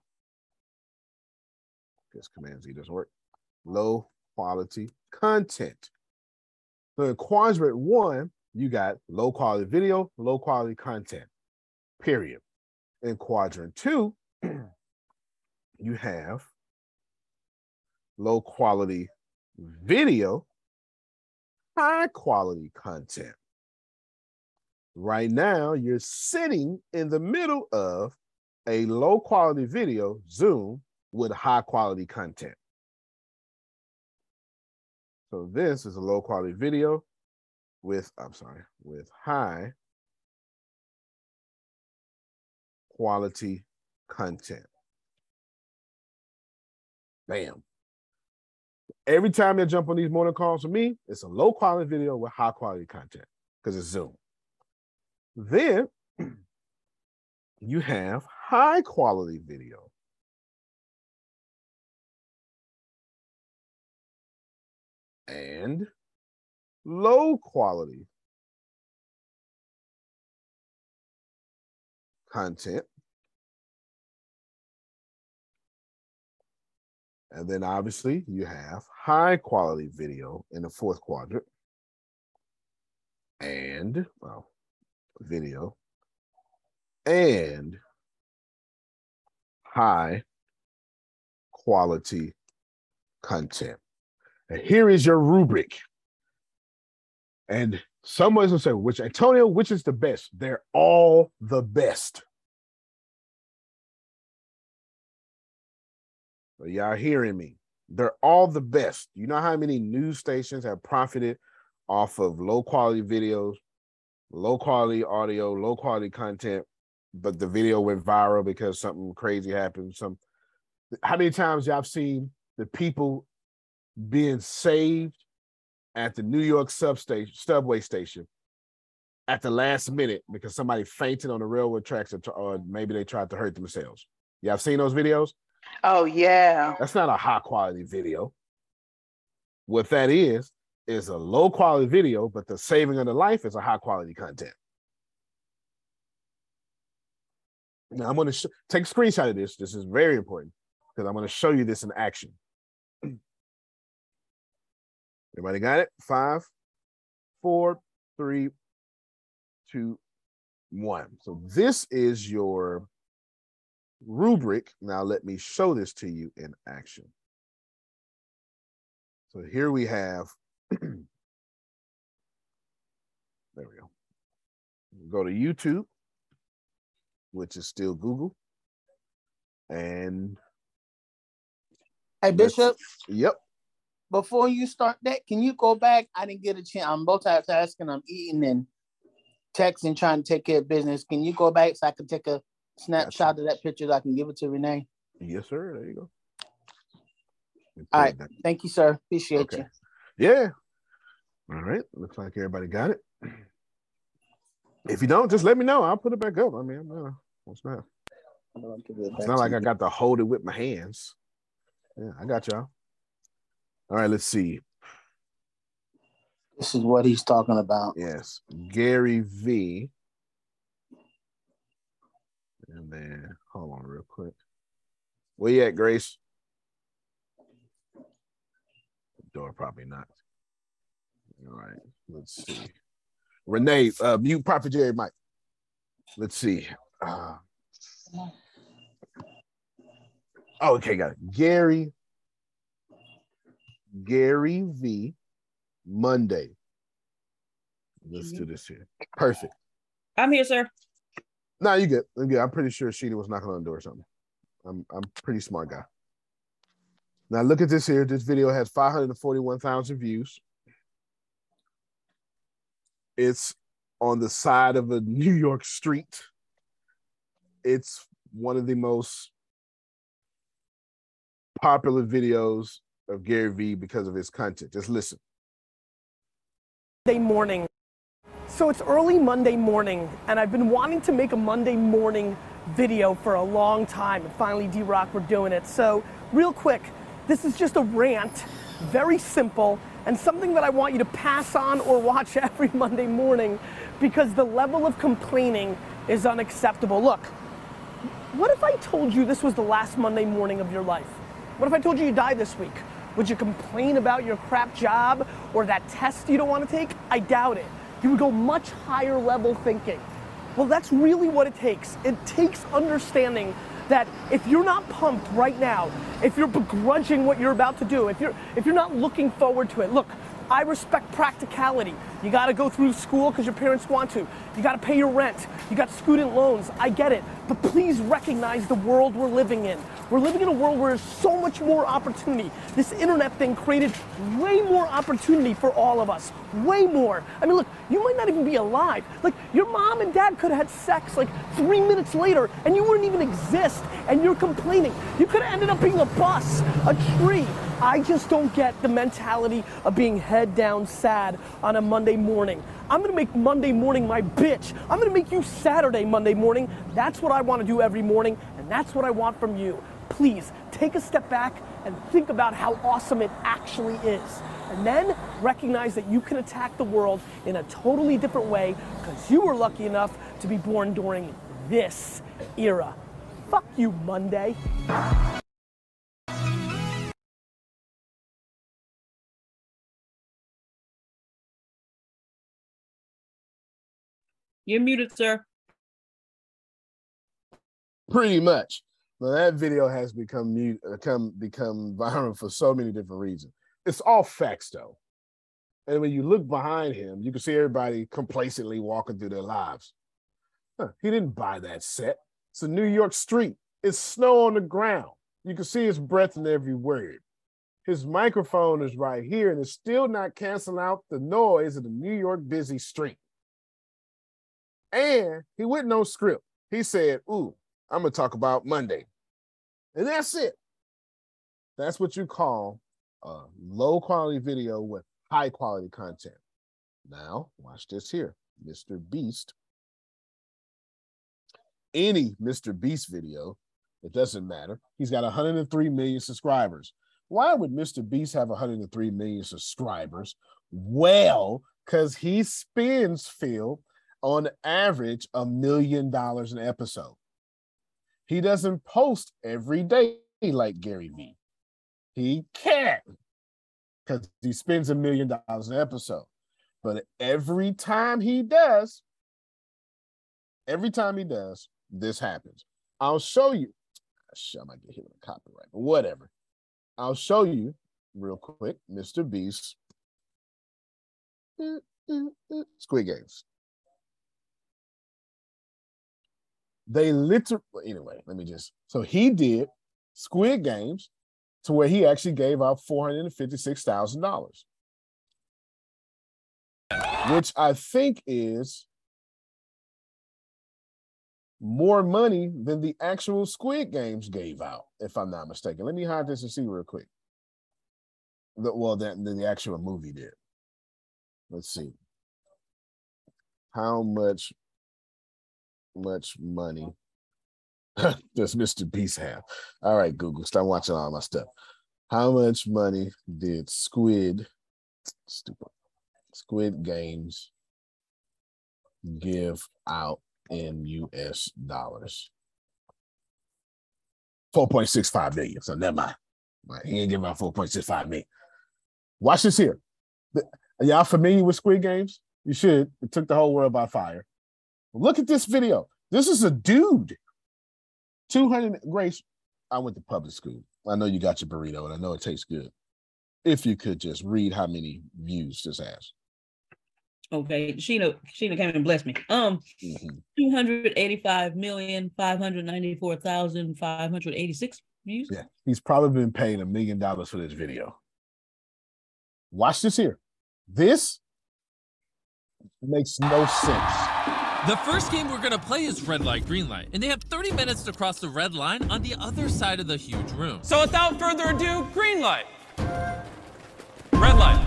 Guess Command Z doesn't work. Low quality content. So in quadrant one, you got low quality video, low quality content, period. In quadrant two, <clears throat> you have low quality video, high quality content. Right now, you're sitting in the middle of a low quality video, Zoom, with high quality content. So this is a low quality video with, I'm sorry, with high quality content. Bam. Every time they jump on these morning calls with me, it's a low quality video with high quality content because it's Zoom. Then you have high quality video. And low quality content. And then obviously you have high quality video in the fourth quadrant and well, video and high quality content. And here is your rubric. And someone's gonna say, which Antonio, which is the best? They're all the best. Are y'all hearing me? They're all the best. You know how many news stations have profited off of low quality videos, low quality audio, low quality content, but the video went viral because something crazy happened. Some how many times y'all seen the people being saved at the New York substation subway station at the last minute because somebody fainted on the railroad tracks or, or maybe they tried to hurt themselves. Y'all seen those videos? Oh yeah. That's not a high quality video. What that is is a low quality video, but the saving of the life is a high quality content. Now I'm going to sh- take a screenshot of this. This is very important because I'm going to show you this in action. <clears throat> Everybody got it? Five, four, three, two, one. So this is your rubric. Now let me show this to you in action. So here we have, there we go. Go to YouTube, which is still Google. And Hey Bishop. Yep. Before you start that, can you go back? I didn't get a chance. I'm multitasking. I'm eating and texting, trying to take care of business. Can you go back so I can take a snapshot of that picture so I can give it to Renee? Yes, sir. There you go. All right. Thank you, sir. Appreciate okay. you. Yeah. All right. Looks like everybody got it. If you don't, just let me know. I'll put it back up. I mean, I'm not, it's not, it's not like I got to hold it with my hands. Yeah, I got y'all. All right, let's see. This is what he's talking about. Yes. Gary V. And then hold on real quick. Where you at, Grace? Door probably not. All right, let's see. Renee, uh, mute Prophet Jerry Mike. Let's see. Uh, oh, okay, got it. Gary, Gary V. Monday. Let's do this here. Perfect. I'm here, sir. No, you good. I'm good. I'm pretty sure Sheena was knocking on the door or something. I'm I'm pretty smart guy. Now look at this here. This video has 541,000 views. It's on the side of a New York street. It's one of the most popular videos of Gary Vee because of his content. Just listen. Monday morning. So it's early Monday morning, and I've been wanting to make a Monday morning video for a long time, and finally, D Rock, we're doing it. So, real quick, this is just a rant, very simple, and something that I want you to pass on or watch <laughs> every Monday morning because the level of complaining is unacceptable. Look, what if I told you this was the last Monday morning of your life? What if I told you you die this week? Would you complain about your crap job or that test you don't want to take? I doubt it. You would go much higher level thinking. Well, that's really what it takes. It takes understanding that if you're not pumped right now, if you're begrudging what you're about to do, if you're if you're not looking forward to it, look, I respect practicality. You got to go through school because your parents want to. You got to pay your rent. You got student loans. I get it. But please recognize the world we're living in. We're living in a world where there's so much more opportunity. This internet thing created way more opportunity for all of us. Way more. I mean, look, you might not even be alive. Like, your mom and dad could have had sex like three minutes later and you wouldn't even exist and you're complaining. You could have ended up being a bus, a tree, I just don't get the mentality of being head down sad on a Monday morning. I'm gonna make Monday morning my bitch. I'm gonna make you Saturday Monday morning. That's what I wanna do every morning, and that's what I want from you. Please take a step back and think about how awesome it actually is. And then recognize that you can attack the world in a totally different way because you were lucky enough to be born during this era. Fuck you, Monday. You're muted, sir. Pretty much. Now that video has become mute, uh, become become viral for so many different reasons. It's all facts though. And when you look behind him, you can see everybody complacently walking through their lives. Huh, he didn't buy that set. It's a New York street. It's snow on the ground. You can see his breath in every word. His microphone is right here, and it's still not canceling out the noise of the New York busy street. And he went no script. He said, Ooh, I'm gonna talk about Monday. And that's it. That's what you call a low quality video with high quality content. Now, watch this here. Mr. Beast. Any Mr. Beast video, it doesn't matter. He's got 103 million subscribers. Why would Mr. Beast have 103 million subscribers? Well, because he spends, Phil, on average, a million dollars an episode. He doesn't post every day like Gary Vee. He can't because he spends a million dollars an episode. But every time he does, every time he does, this happens. I'll show you. I might get hit with a copyright, but whatever. I'll show you real quick, Mr. Beast. Mm, mm, mm, Squid Games. They literally, anyway, let me just. So he did Squid Games to where he actually gave out $456,000, which I think is more money than the actual Squid Games gave out, if I'm not mistaken. Let me hide this and see real quick. The, well, that the actual movie did. Let's see. How much much money does <laughs> Mr. Beast have? All right, Google, start watching all my stuff. How much money did Squid stupid Squid Games give out in US dollars? 4.65 million. So never mind. He ain't giving out 4.65 million. Watch this here. Are y'all familiar with Squid Games? You should. It took the whole world by fire. Look at this video. This is a dude. 200 Grace. I went to public school. I know you got your burrito and I know it tastes good. If you could just read how many views this has. Okay, Sheena, Sheena came and blessed me. Um, mm-hmm. two hundred eighty-five million five hundred ninety-four thousand five hundred eighty-six views. Yeah, he's probably been paying a million dollars for this video. Watch this here. This makes no sense. The first game we're gonna play is red light, green light, and they have 30 minutes to cross the red line on the other side of the huge room. So without further ado, green light. Red light.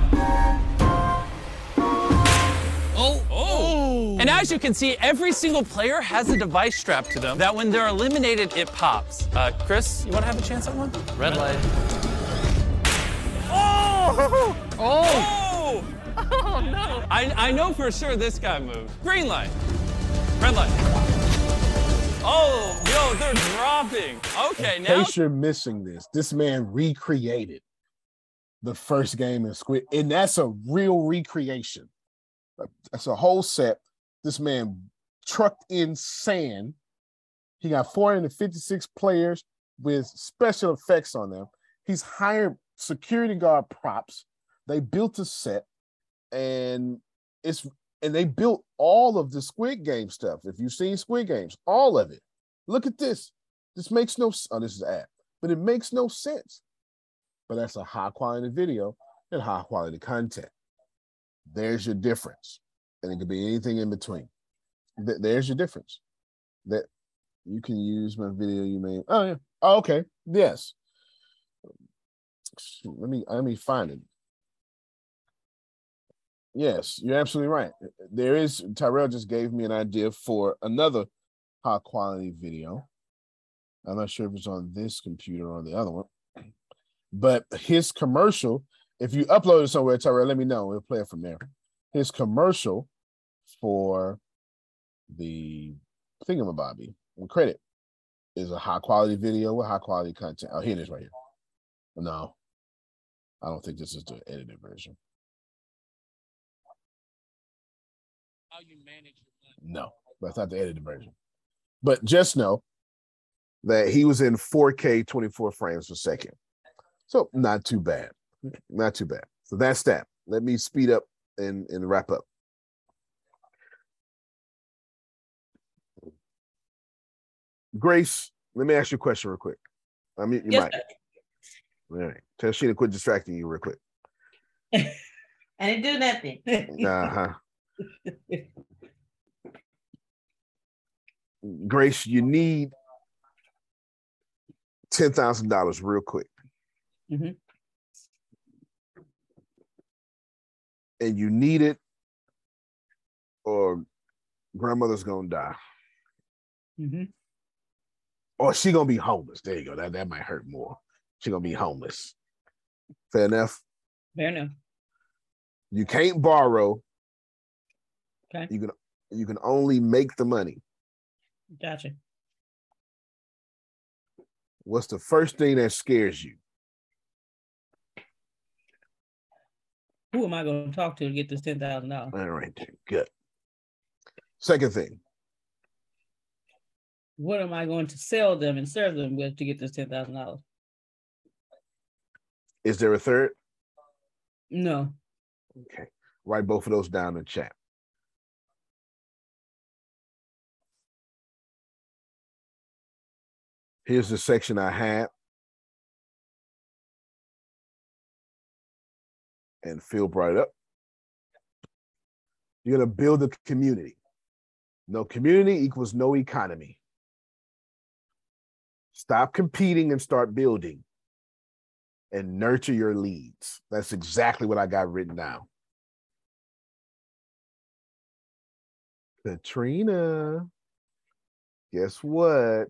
Oh, oh. And as you can see, every single player has a device strapped to them that when they're eliminated, it pops. Uh, Chris, you wanna have a chance at one? Red light. Oh! Oh! Oh! <laughs> Oh no! I, I know for sure this guy moved. Green light. Red light. Oh, yo, they're dropping. Okay, in now. In case you're missing this, this man recreated the first game in Squid, and that's a real recreation. That's a whole set. This man trucked in sand. He got 456 players with special effects on them. He's hired security guard props. They built a set, and it's and they built all of the Squid Game stuff. If you've seen Squid Games, all of it. Look at this. This makes no. Oh, this is ad, but it makes no sense. But that's a high quality video and high quality content. There's your difference, and it could be anything in between. There's your difference. That you can use my video. You may. Oh yeah. Oh, okay. Yes. let me let me find it. Yes, you're absolutely right. There is Tyrell just gave me an idea for another high quality video. I'm not sure if it's on this computer or the other one, but his commercial. If you upload it somewhere, Tyrell, let me know. We'll play it from there. His commercial for the thingamabobby with credit is a high quality video with high quality content. Oh, here it is right here. No, I don't think this is the edited version. No, that's not the edited version. But just know that he was in 4K 24 frames per second. So not too bad. Not too bad. So that's that. Let me speed up and, and wrap up. Grace, let me ask you a question real quick. I mean, you yes, might. Sir. All right. Tell Sheena quit distracting you real quick. <laughs> I didn't do nothing. uh-huh. <laughs> Grace, you need ten thousand dollars real quick. Mm-hmm. And you need it, or grandmother's gonna die. Mm-hmm. Or she gonna be homeless. There you go. That that might hurt more. She gonna be homeless. Fair enough. Fair enough. You can't borrow. Okay. You can you can only make the money. Gotcha. What's the first thing that scares you? Who am I going to talk to to get this ten thousand dollars? All right, good. Second thing. What am I going to sell them and serve them with to get this ten thousand dollars? Is there a third? No. Okay. Write both of those down in chat. Here's the section I had. And fill bright up. You're going to build a community. No community equals no economy. Stop competing and start building and nurture your leads. That's exactly what I got written down. Katrina, guess what?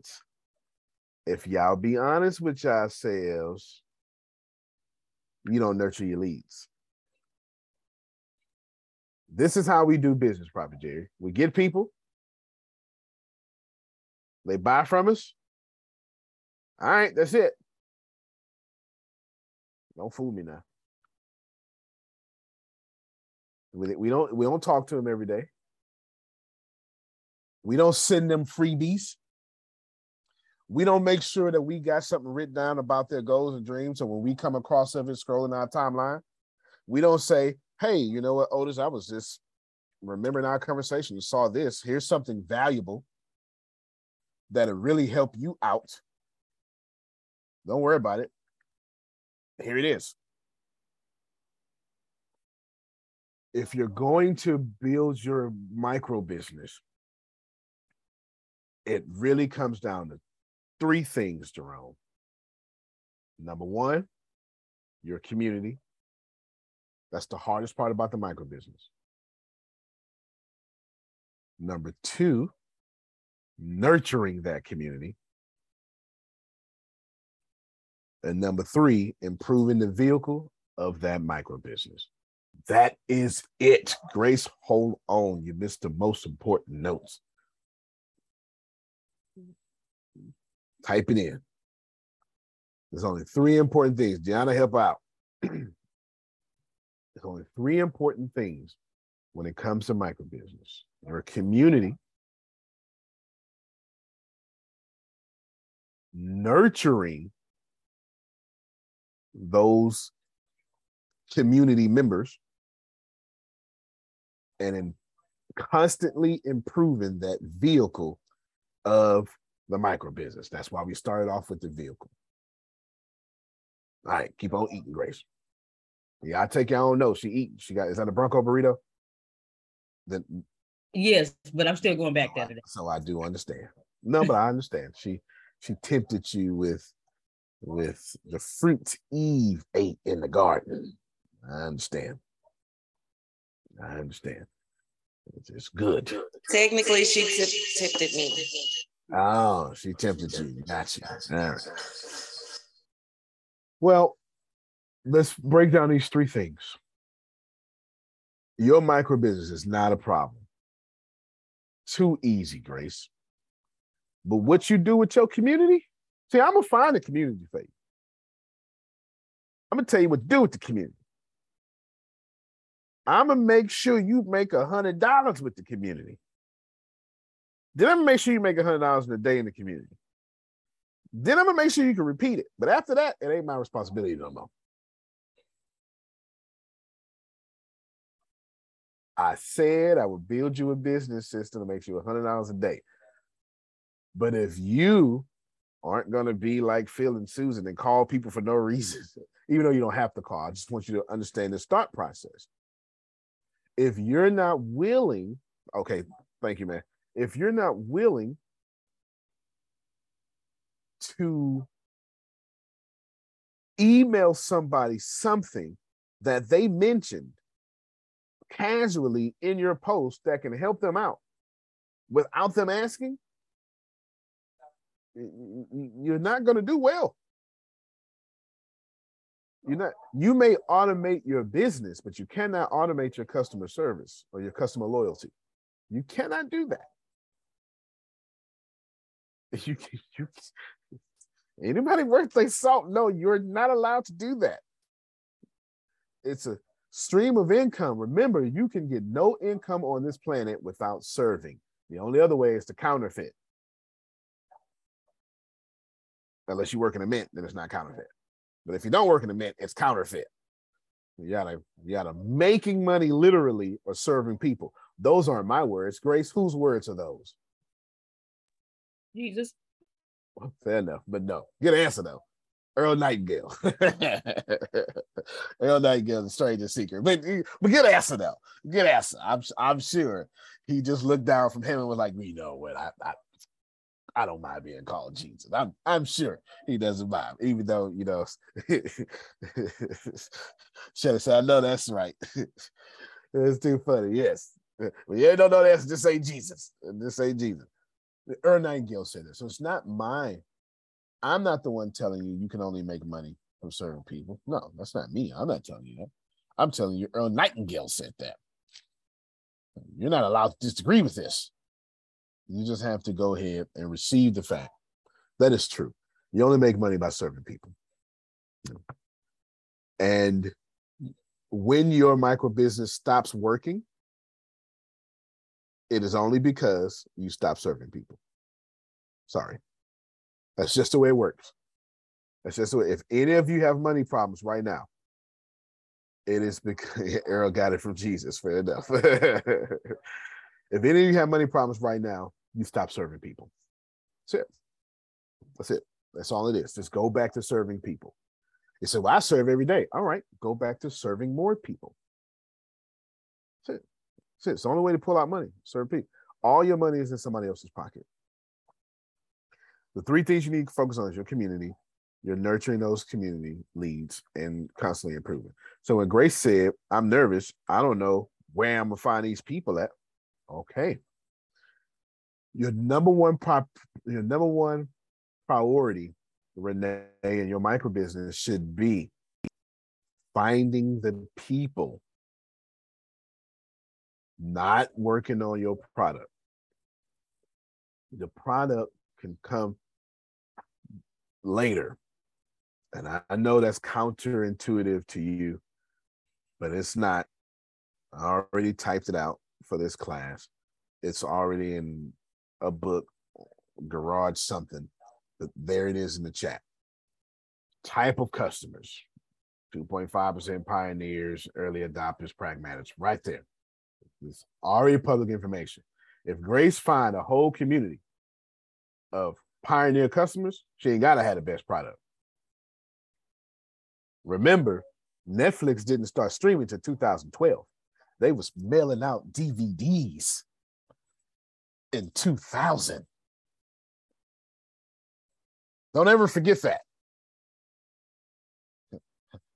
If y'all be honest with yourselves, you don't nurture your leads. This is how we do business, Prophet Jerry. We get people, they buy from us. All right, that's it. Don't fool me now. We don't we don't talk to them every day. We don't send them freebies. We don't make sure that we got something written down about their goals and dreams. So when we come across of it scrolling our timeline, we don't say, hey, you know what, Otis, I was just remembering our conversation. You saw this. Here's something valuable that'll really help you out. Don't worry about it. Here it is. If you're going to build your micro business, it really comes down to three things, Jerome. Number one, your community. That's the hardest part about the micro business. Number two, nurturing that community. And number three, improving the vehicle of that micro business. That is it. Grace, hold on. You missed the most important notes. Type it in. There's only three important things. Deanna, help out. <clears throat> There's only three important things when it comes to micro business. Your community, nurturing those community members and in constantly improving that vehicle of the micro business. That's why we started off with the vehicle. All right, keep on eating, Grace. Yeah, I take your own notes. She eat. She got is that a Bronco burrito? Then yes, but I'm still going back there today. So I do understand. No, but I understand. She she tempted you with with the fruit Eve ate in the garden. I understand. I understand. It's good. Technically, she t- tempted me. Oh, she tempted you. Gotcha. All right. Well, let's break down these three things. Your micro business is not a problem. Too easy, Grace. But what you do with your community, see, I'm gonna find a community for you. I'm gonna tell you what to do with the community. I'm gonna make sure you make a hundred dollars with the community. Then I'm gonna make sure you make a hundred dollars in a day in the community. Then I'm gonna make sure you can repeat it. But after that, it ain't my responsibility no more. I said I would build you a business system to make you a hundred dollars a day. But if you aren't gonna be like Phil and Susan and call people for no <laughs> reason, even though you don't have to call, I just want you to understand the start process. If you're not willing, okay, thank you, man if you're not willing to email somebody something that they mentioned casually in your post that can help them out without them asking, you're not going to do well. You're not, you may automate your business, but you cannot automate your customer service or your customer loyalty. You cannot do that. <laughs> You, you, anybody worth their salt? No, you're not allowed to do that. It's a stream of income. Remember, you can get no income on this planet without serving. The only other way is to counterfeit. Unless you work in a mint, then it's not counterfeit. But if you don't work in a mint, it's counterfeit. You gotta, you gotta making money literally or serving people. Those aren't my words. Grace, whose words are those? Jesus. <laughs> Fair enough, but no. Good answer though. Earl Nightingale. <laughs> Earl Nightingale, the Strangest Secret. But, but good answer though. Good answer. I'm I'm sure he just looked down from heaven and was like, you know what? I, I I don't mind being called Jesus. I'm I'm sure he doesn't mind, even though you know. <laughs> Should have said, "I know that's right." it's too funny. Yes, well, you don't know that. Just say Jesus. Just say Jesus. Earl Nightingale said this. So it's not mine. I'm not the one telling you you can only make money from serving people. No, that's not me. I'm not telling you that. I'm telling you, Earl Nightingale said that. You're not allowed to disagree with this. You just have to go ahead and receive the fact that is true. You only make money by serving people. And when your micro business stops working, it is only because you stop serving people. Sorry. That's just the way it works. That's just the way. If any of you have money problems right now, it is because <laughs> Errol got it from Jesus. Fair enough. <laughs> if any of you have money problems right now, you stop serving people. That's it. That's it. That's all it is. Just go back to serving people. You say, Well, I serve every day. All right, go back to serving more people. That's it. It's the only way to pull out money. Serve people. All your money is in somebody else's pocket. The three things you need to focus on is your community, you're nurturing those community leads and constantly improving. So when Grace said, I'm nervous, I don't know where I'm gonna find these people at. Okay. Your number one prop, your number one priority, Renee, and your micro business should be finding the people not working on your product. The product can come later. And I, I know that's counterintuitive to you, but it's not. I already typed it out for this class. It's already in a book, garage something, but there it is in the chat. Type of customers 2.5% pioneers, early adopters, pragmatics, right there. It's already public information. If Grace find a whole community of pioneer customers, she ain't gotta have the best product. Remember, Netflix didn't start streaming until 2012. They was mailing out DVDs in 2000. Don't ever forget that.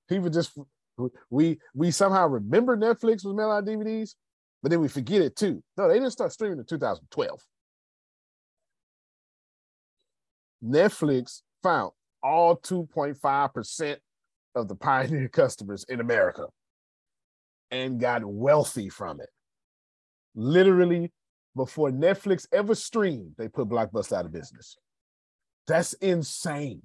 People just we we somehow remember Netflix was mailing out DVDs, but then we forget it too. No, they didn't start streaming in 2012. Netflix found all 2.5% of the Pioneer <laughs> customers in America and got wealthy from it. Literally, before Netflix ever streamed, they put Blockbuster out of business. That's insane.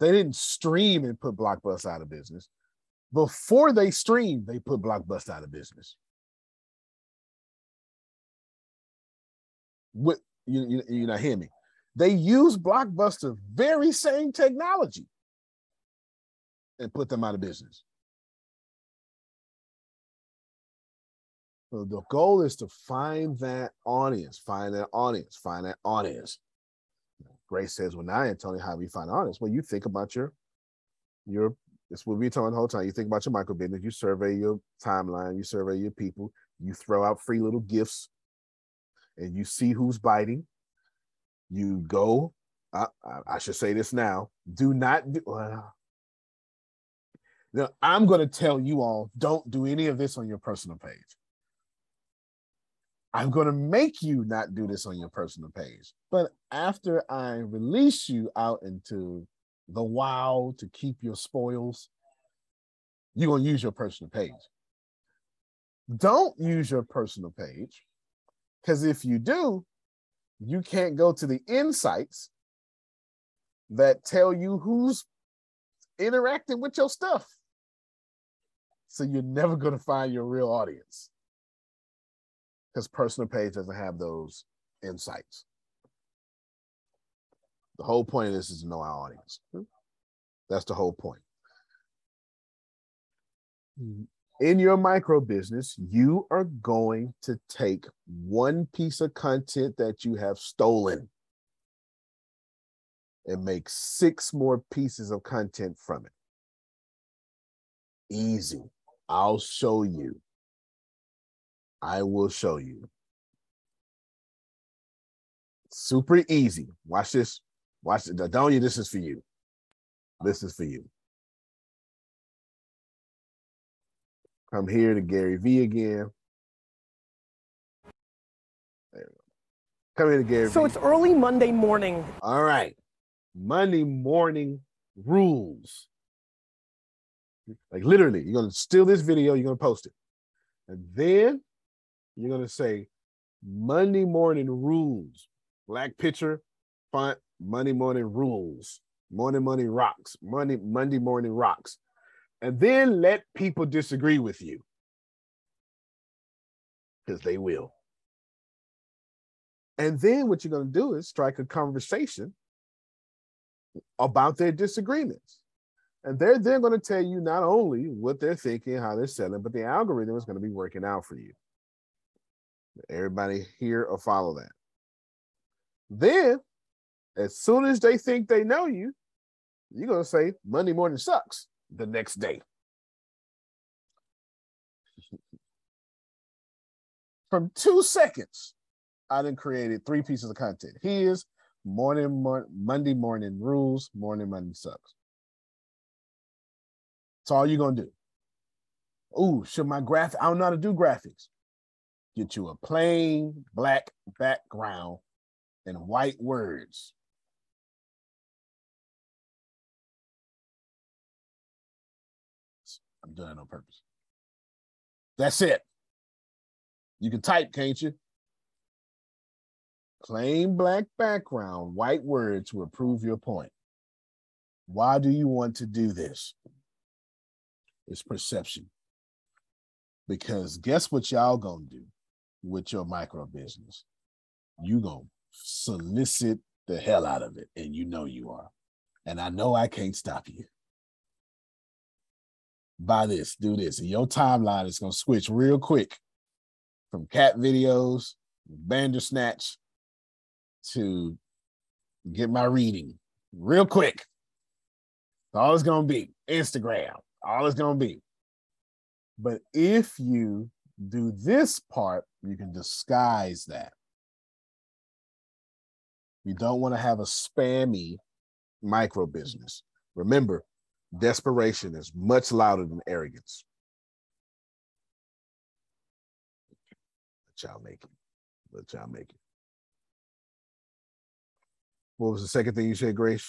They didn't stream and put Blockbuster out of business. Before they streamed, they put Blockbuster out of business. What you, you, you not hear me? They use Blockbuster very same technology and put them out of business. So the goal is to find that audience, find that audience, find that audience. Grace says, well, now Antonio, how do we find audience? Well, you think about your your it's what we're talking the whole time. You think about your micro business, you survey your timeline, you survey your people, you throw out free little gifts, and you see who's biting. You go, I, I should say this now. Do not do well, now, I'm going to tell you all don't do any of this on your personal page. I'm going to make you not do this on your personal page. But after I release you out into the wild to keep your spoils, you're going to use your personal page. Don't use your personal page because if you do, you can't go to the insights that tell you who's interacting with your stuff. So you're never going to find your real audience because personal page doesn't have those insights. The whole point of this is to know our audience. Hmm. That's the whole point. In your micro business, you are going to take one piece of content that you have stolen and make six more pieces of content from it. Easy. I'll show you. I will show you. Super easy. Watch this. Watch it. Dadonia, this is for you. This is for you. Come here to Gary V again. There we go. Come here to Gary So v. it's early Monday morning. All right. Monday morning rules. Like literally, you're gonna steal this video, you're gonna post it. And then you're gonna say Monday morning rules. Black picture, font, Monday morning rules. Morning money rocks. Monday, Monday morning rocks. And then let people disagree with you. Because they will. And then what you're going to do is strike a conversation about their disagreements. And they're, they're going to tell you not only what they're thinking, how they're selling, but the algorithm is going to be working out for you. Everybody hear or follow that. Then, as soon as they think they know you, you're going to say Monday morning sucks the next day. <laughs> From two seconds, I then created three pieces of content. Here's morning, mor- Monday morning rules, morning, Monday sucks. That's all you're gonna do. Ooh, should my graphic? I don't know how to do graphics. Get you a plain black background and white words. I'm doing it on purpose. That's it. You can type, can't you? Plain black background, white words will prove your point. Why do you want to do this? It's perception. Because guess what y'all gonna do with your micro business? You gonna solicit the hell out of it, and you know you are. And I know I can't stop you buy this, do this. And your timeline is going to switch real quick from cat videos, Bandersnatch to get my reading real quick. all it's going to be Instagram, all it's going to be. But if you do this part, you can disguise that. You don't want to have a spammy micro business. Remember, Desperation is much louder than arrogance. Let y'all make it. Let y'all make it. What was the second thing you said, Grace?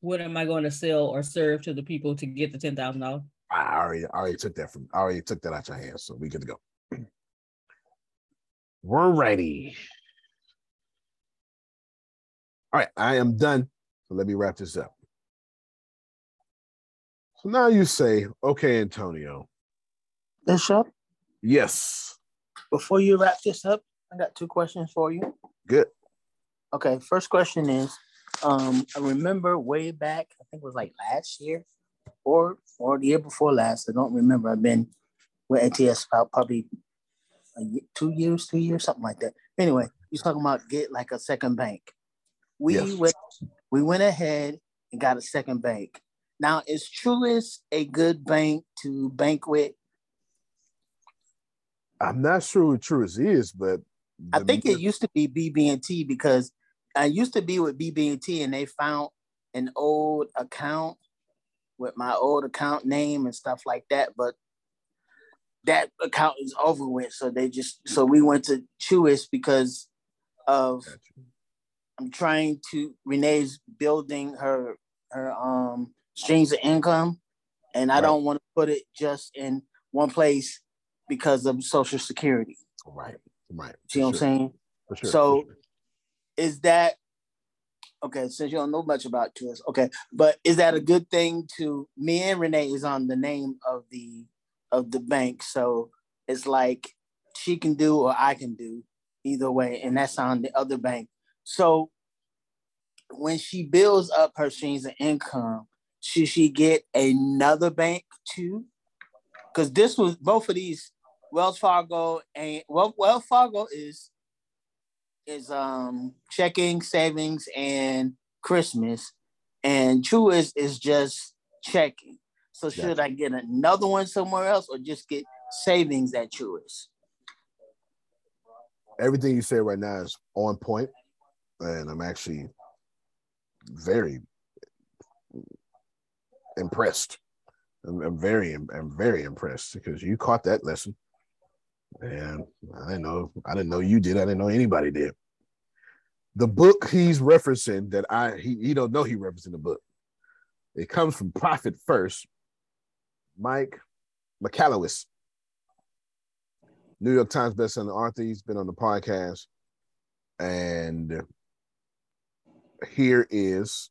What am I going to sell or serve to the people to get the ten thousand dollars? I already, I already took that from, I already took that out your hands, so we good to go. <clears throat> We're ready. All right, I am done. So let me wrap this up. So now you say, okay, Antonio. Bishop? Yes. Before you wrap this up, I got two questions for you. Good. Okay, first question is um, I remember way back, I think it was like last year or or the year before last. I don't remember. I've been with ATS about probably year, two years, three years, something like that. Anyway, you're talking about get like a second bank. We yes. went we went ahead and got a second bank. Now, is Truist a good bank to bank with? I'm not sure what Truist is, but I think it used to be BB&T because I used to be with BB&T and they found an old account with my old account name and stuff like that, but that account is over with. So they just so we went to Truist because of I'm trying to Renee's building her her um streams of income, and I right. don't want to put it just in one place because of Social Security. Right, right. See what sure. I'm saying? Sure, so, sure. is that okay? Since you don't know much about Truist, okay, but is that a good thing to me and Renee is on the name of the of the bank, so it's like she can do or I can do either way, and that's on the other bank. So when she builds up her streams of income, should she get another bank too? Because this was both of these Wells Fargo and well, Wells Fargo is is um checking, savings, and Christmas, and Truist is just checking. So should I get another one somewhere else or just get savings at Truist? Everything you say right now is on point, and I'm actually very impressed. I'm, I'm very, I'm very impressed because you caught that lesson, and I didn't know, I didn't know you did. I didn't know anybody did. The book he's referencing that I he, he don't know he referencing the book. It comes from Profit First, Mike Michalowicz, New York Times bestselling author. He's been on the podcast, and here is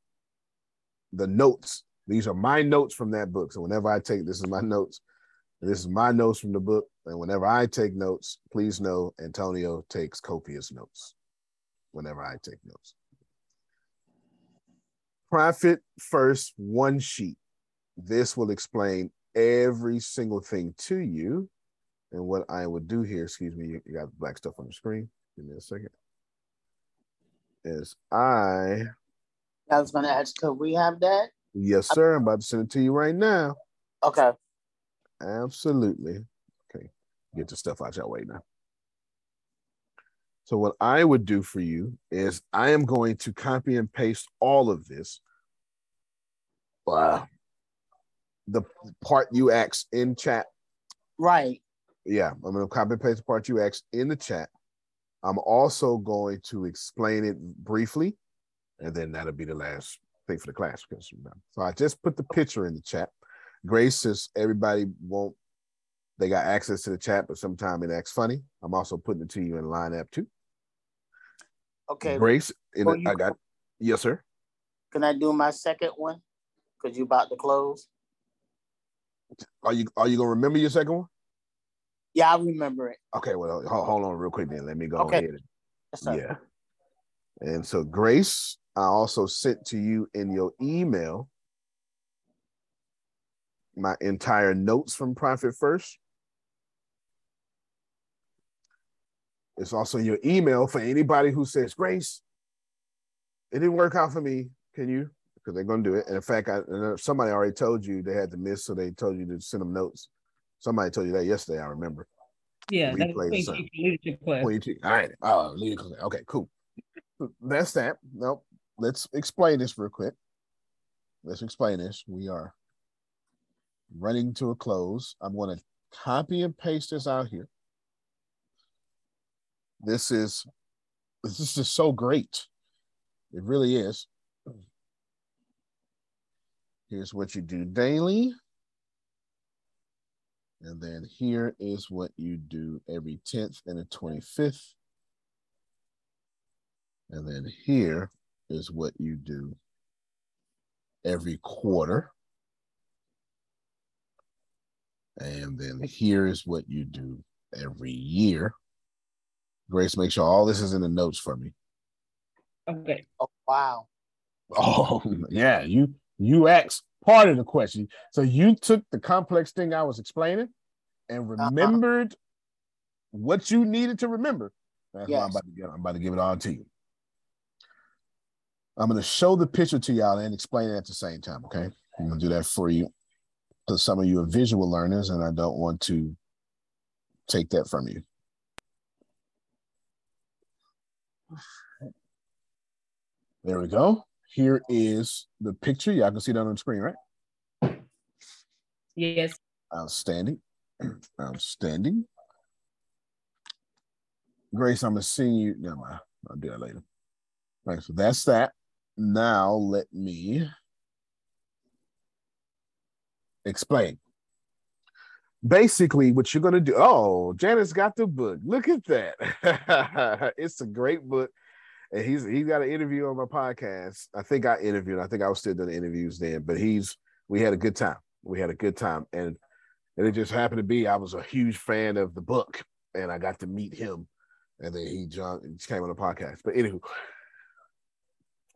the notes these are my notes from that book. So whenever I take this is my notes. This is my notes from the book. And whenever I take notes, please know Antonio takes copious notes whenever I take notes. Profit first, one sheet. This will explain every single thing to you. And what I would do here, excuse me, you got black stuff on the screen. Give me a second. Is I. I was going to ask, could we have that? Yes, sir. I'm about to send it to you right now. Okay. Absolutely. Okay. Get the stuff out your way now. So, what I would do for you is I am going to copy and paste all of this. Uh, the part you asked in chat. Right. Yeah, I'm going to copy and paste the part you asked in the chat. I'm also going to explain it briefly, and then that'll be the last thing for the class. Because, so I just put the picture in the chat. Grace says everybody won't, they got access to the chat, but sometimes it acts funny. I'm also putting it to you in line app too. Okay. Grace, it, I got, yes, sir. Can I do my second one? Because you about to close. Are you are you gonna remember your second one? Yeah, I remember it. Okay, well, hold, hold on real quick then. Let me go okay. ahead. Yes, yeah. And so Grace I also sent to you in your email my entire notes from Profit First. It's also in your email for anybody who says, Grace, it didn't work out for me. Can you? Because they're going to do it. And in fact, I, somebody already told you they had to miss, so they told you to send them notes. Somebody told you that yesterday, I remember. Yeah, that's leadership class. All right. Oh, leadership. Okay, cool. That's that. Nope let's explain this real quick. let's explain this. We are running to a close. I'm going to copy and paste this out here. This is this is so great. It really is. Here's what you do daily. And then here is what you do every 10th and the 25th. And then here is what you do every quarter. And then here is what you do every year. Grace, make sure all this is in the notes for me. Okay. Oh, wow. <laughs> Oh, yeah. You you asked part of the question. So you took the complex thing I was explaining and uh-huh. remembered uh-huh. what you needed to remember. That's yes. what I'm about to get. I'm about to give it all to you. I'm going to show the picture to y'all and explain it at the same time. Okay. I'm going to do that for you because some of you are visual learners and I don't want to take that from you. There we go. Here is the picture. Y'all can see that on the screen, right? Yes. Outstanding. <clears throat> Outstanding. Grace, I'm gonna send you. Never mind. I'll do that later. All right, so that's that. Now let me explain. Basically, what you're gonna do. Oh, Janice got the book. Look at that. <laughs> it's a great book. And he's he's got an interview on my podcast. I think I interviewed. I think I was still doing interviews then, but he's we had a good time. We had a good time. And and it just happened to be I was a huge fan of the book and I got to meet him. And then he jumped and came on the podcast. But anywho,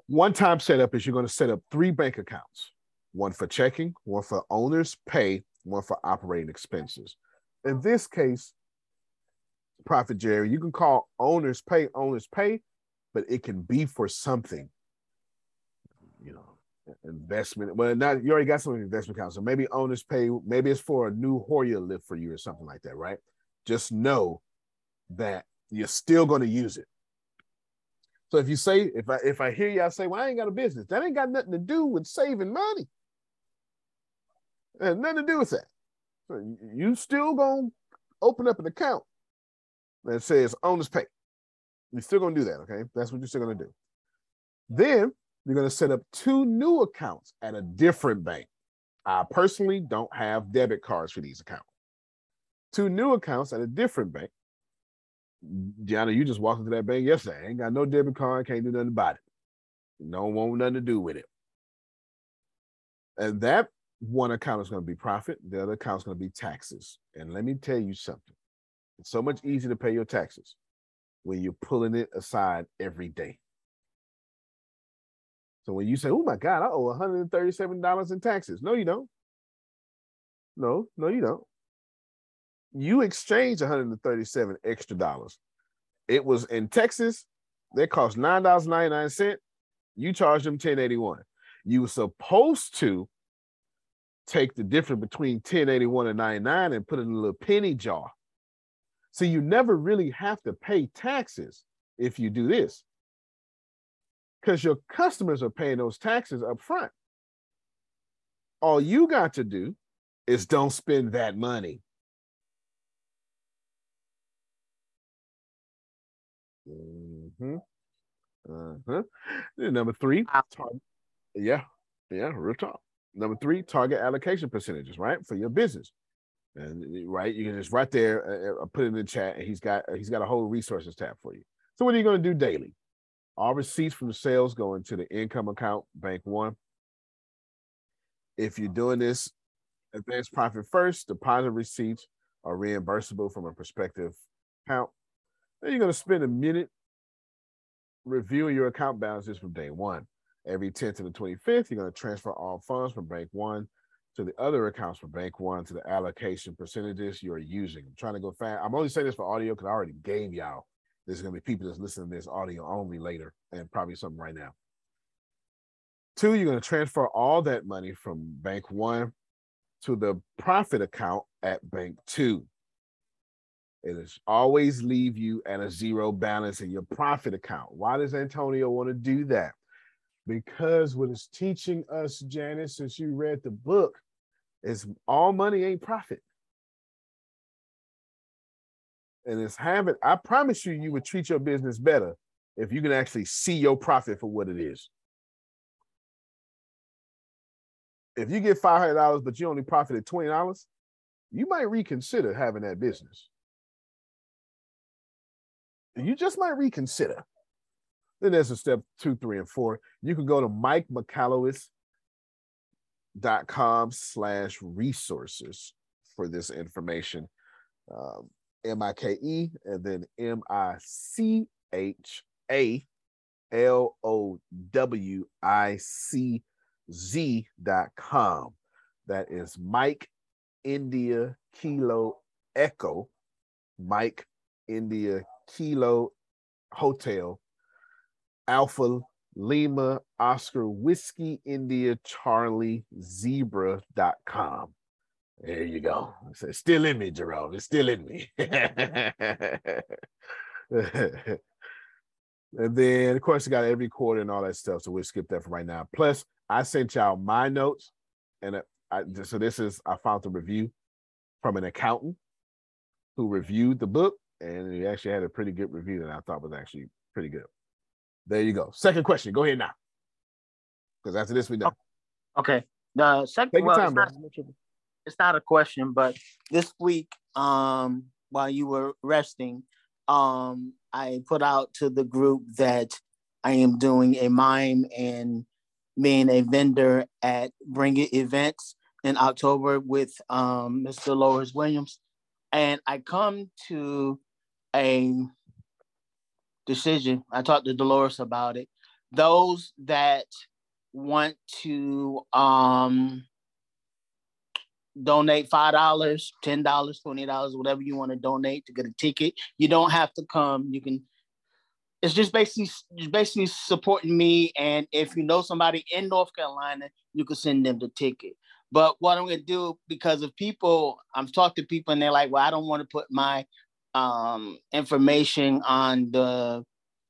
one time setup is you're going to set up three bank accounts one for checking, one for owner's pay, one for operating expenses. In this case, Prophet Jerry, you can call owner's pay owner's pay, but it can be for something. You know, investment. Well, not you already got some investment accounts, so maybe owner's pay, maybe it's for a new Hoya lift for you or something like that, right? Just know that you're still going to use it. So if you say, if I if I hear y'all say, well, I ain't got a business, that ain't got nothing to do with saving money. It nothing to do with that. So you still gonna open up an account that says owner's pay. You're still gonna do that, okay? That's what you're still gonna do. Then you're gonna set up two new accounts at a different bank. I personally don't have debit cards for these accounts. Two new accounts at a different bank. Gianna, you just walked into that bank yesterday. I ain't got no debit card, can't do nothing about it. No one want nothing to do with it. And that one account is going to be profit, the other account is going to be taxes. And let me tell you something. It's so much easier to pay your taxes when you're pulling it aside every day. So when you say, "Oh my God, I owe $137 in taxes," no, you don't. No, no, you don't you exchange 137 extra dollars. It was in Texas, they cost nine dollars ninety nine cent. You charge them 1081. You were supposed to take the difference between 1081 and 99 and put it in a little penny jar. So you never really have to pay taxes if you do this. Because your customers are paying those taxes up front. All you got to do is don't spend that money. Mm-hmm. Uh-huh. Number three, target, yeah, yeah, real talk. Number three, target allocation percentages, right, for your business. And right, you can just right there uh, put it in the chat, and he's got he's got a whole resources tab for you. So what are you going to do daily? All receipts from the sales go into the income account, bank one. If you're doing this advanced profit first, deposit receipts are reimbursable from a prospective account. Then you're going to spend a minute reviewing your account balances from day one. Every 10th to the 25th, you're going to transfer all funds from bank one to the other accounts for bank one to the allocation percentages you're using. I'm trying to go fast. I'm only saying this for audio because I already gave y'all. There's going to be people that's listening to this audio only later and probably something right now. Two, you're going to transfer all that money from bank one to the profit account at bank two. It is always leave you at a zero balance in your profit account. Why does Antonio want to do that? Because what it's teaching us, Janice, since you read the book, is all money ain't profit. And it's having, I promise you, you would treat your business better if you can actually see your profit for what it is. If you get $500, but you only profited $20, you might reconsider having that business. You just might reconsider. Then there's a step two, three, and four. You can go to mikemichalowicz.com slash resources for this information. Um, M-I-K-E and then M-I-C-H-A-L-O-W-I-C-Z dot com. That is Mike India Kilo Echo, Mike India Kilo Hotel Alpha Lima Oscar Whiskey India Charlie Zebra.com. There you go. It's still in me, Jerome. It's still in me. <laughs> and then, of course, you got every quarter and all that stuff. So we'll skip that for right now. Plus, I sent y'all my notes. And I, so this is, I found the review from an accountant who reviewed the book. And he actually had a pretty good review that I thought was actually pretty good. There you go. Second question. Go ahead now. Because after this, we done. Okay. The second Take well, time, it's, not, it's not a question, but this week, um, while you were resting, um, I put out to the group that I am doing a mime and being a vendor at Bring It events in October with um, Mr. Lawrence Williams. And I come to a decision. I talked to Dolores about it. Those that want to um, donate five dollars, ten dollars, twenty dollars, whatever you want to donate to get a ticket. You don't have to come. You can. It's just basically basically supporting me, and if you know somebody in North Carolina, you can send them the ticket. But what I'm gonna do because of people, I'm talking to people, and they're like, "Well, I don't want to put my um, information on the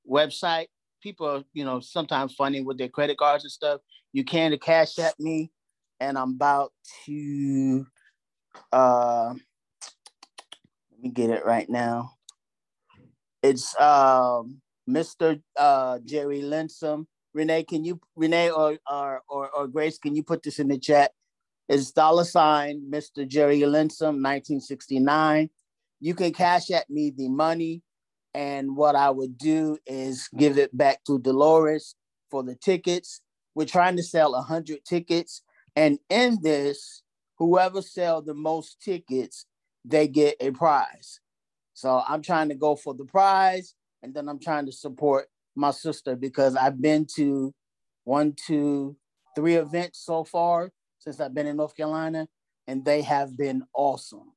website. People are, you know, sometimes funny with their credit cards and stuff. You can to cash at me, and I'm about to uh let me get it right now. It's um Mr. Uh, Jerry Linsom. Renee, can you Renee or, or or or Grace, can you put this in the chat? It's dollar sign Mr. Jerry Linsom, 1969 you can cash at me the money. And what I would do is give it back to Dolores for the tickets. We're trying to sell 100 tickets. And in this, whoever sell the most tickets, they get a prize. So I'm trying to go for the prize. And then I'm trying to support my sister because I've been to one, two, three events so far since I've been in North Carolina, and they have been awesome.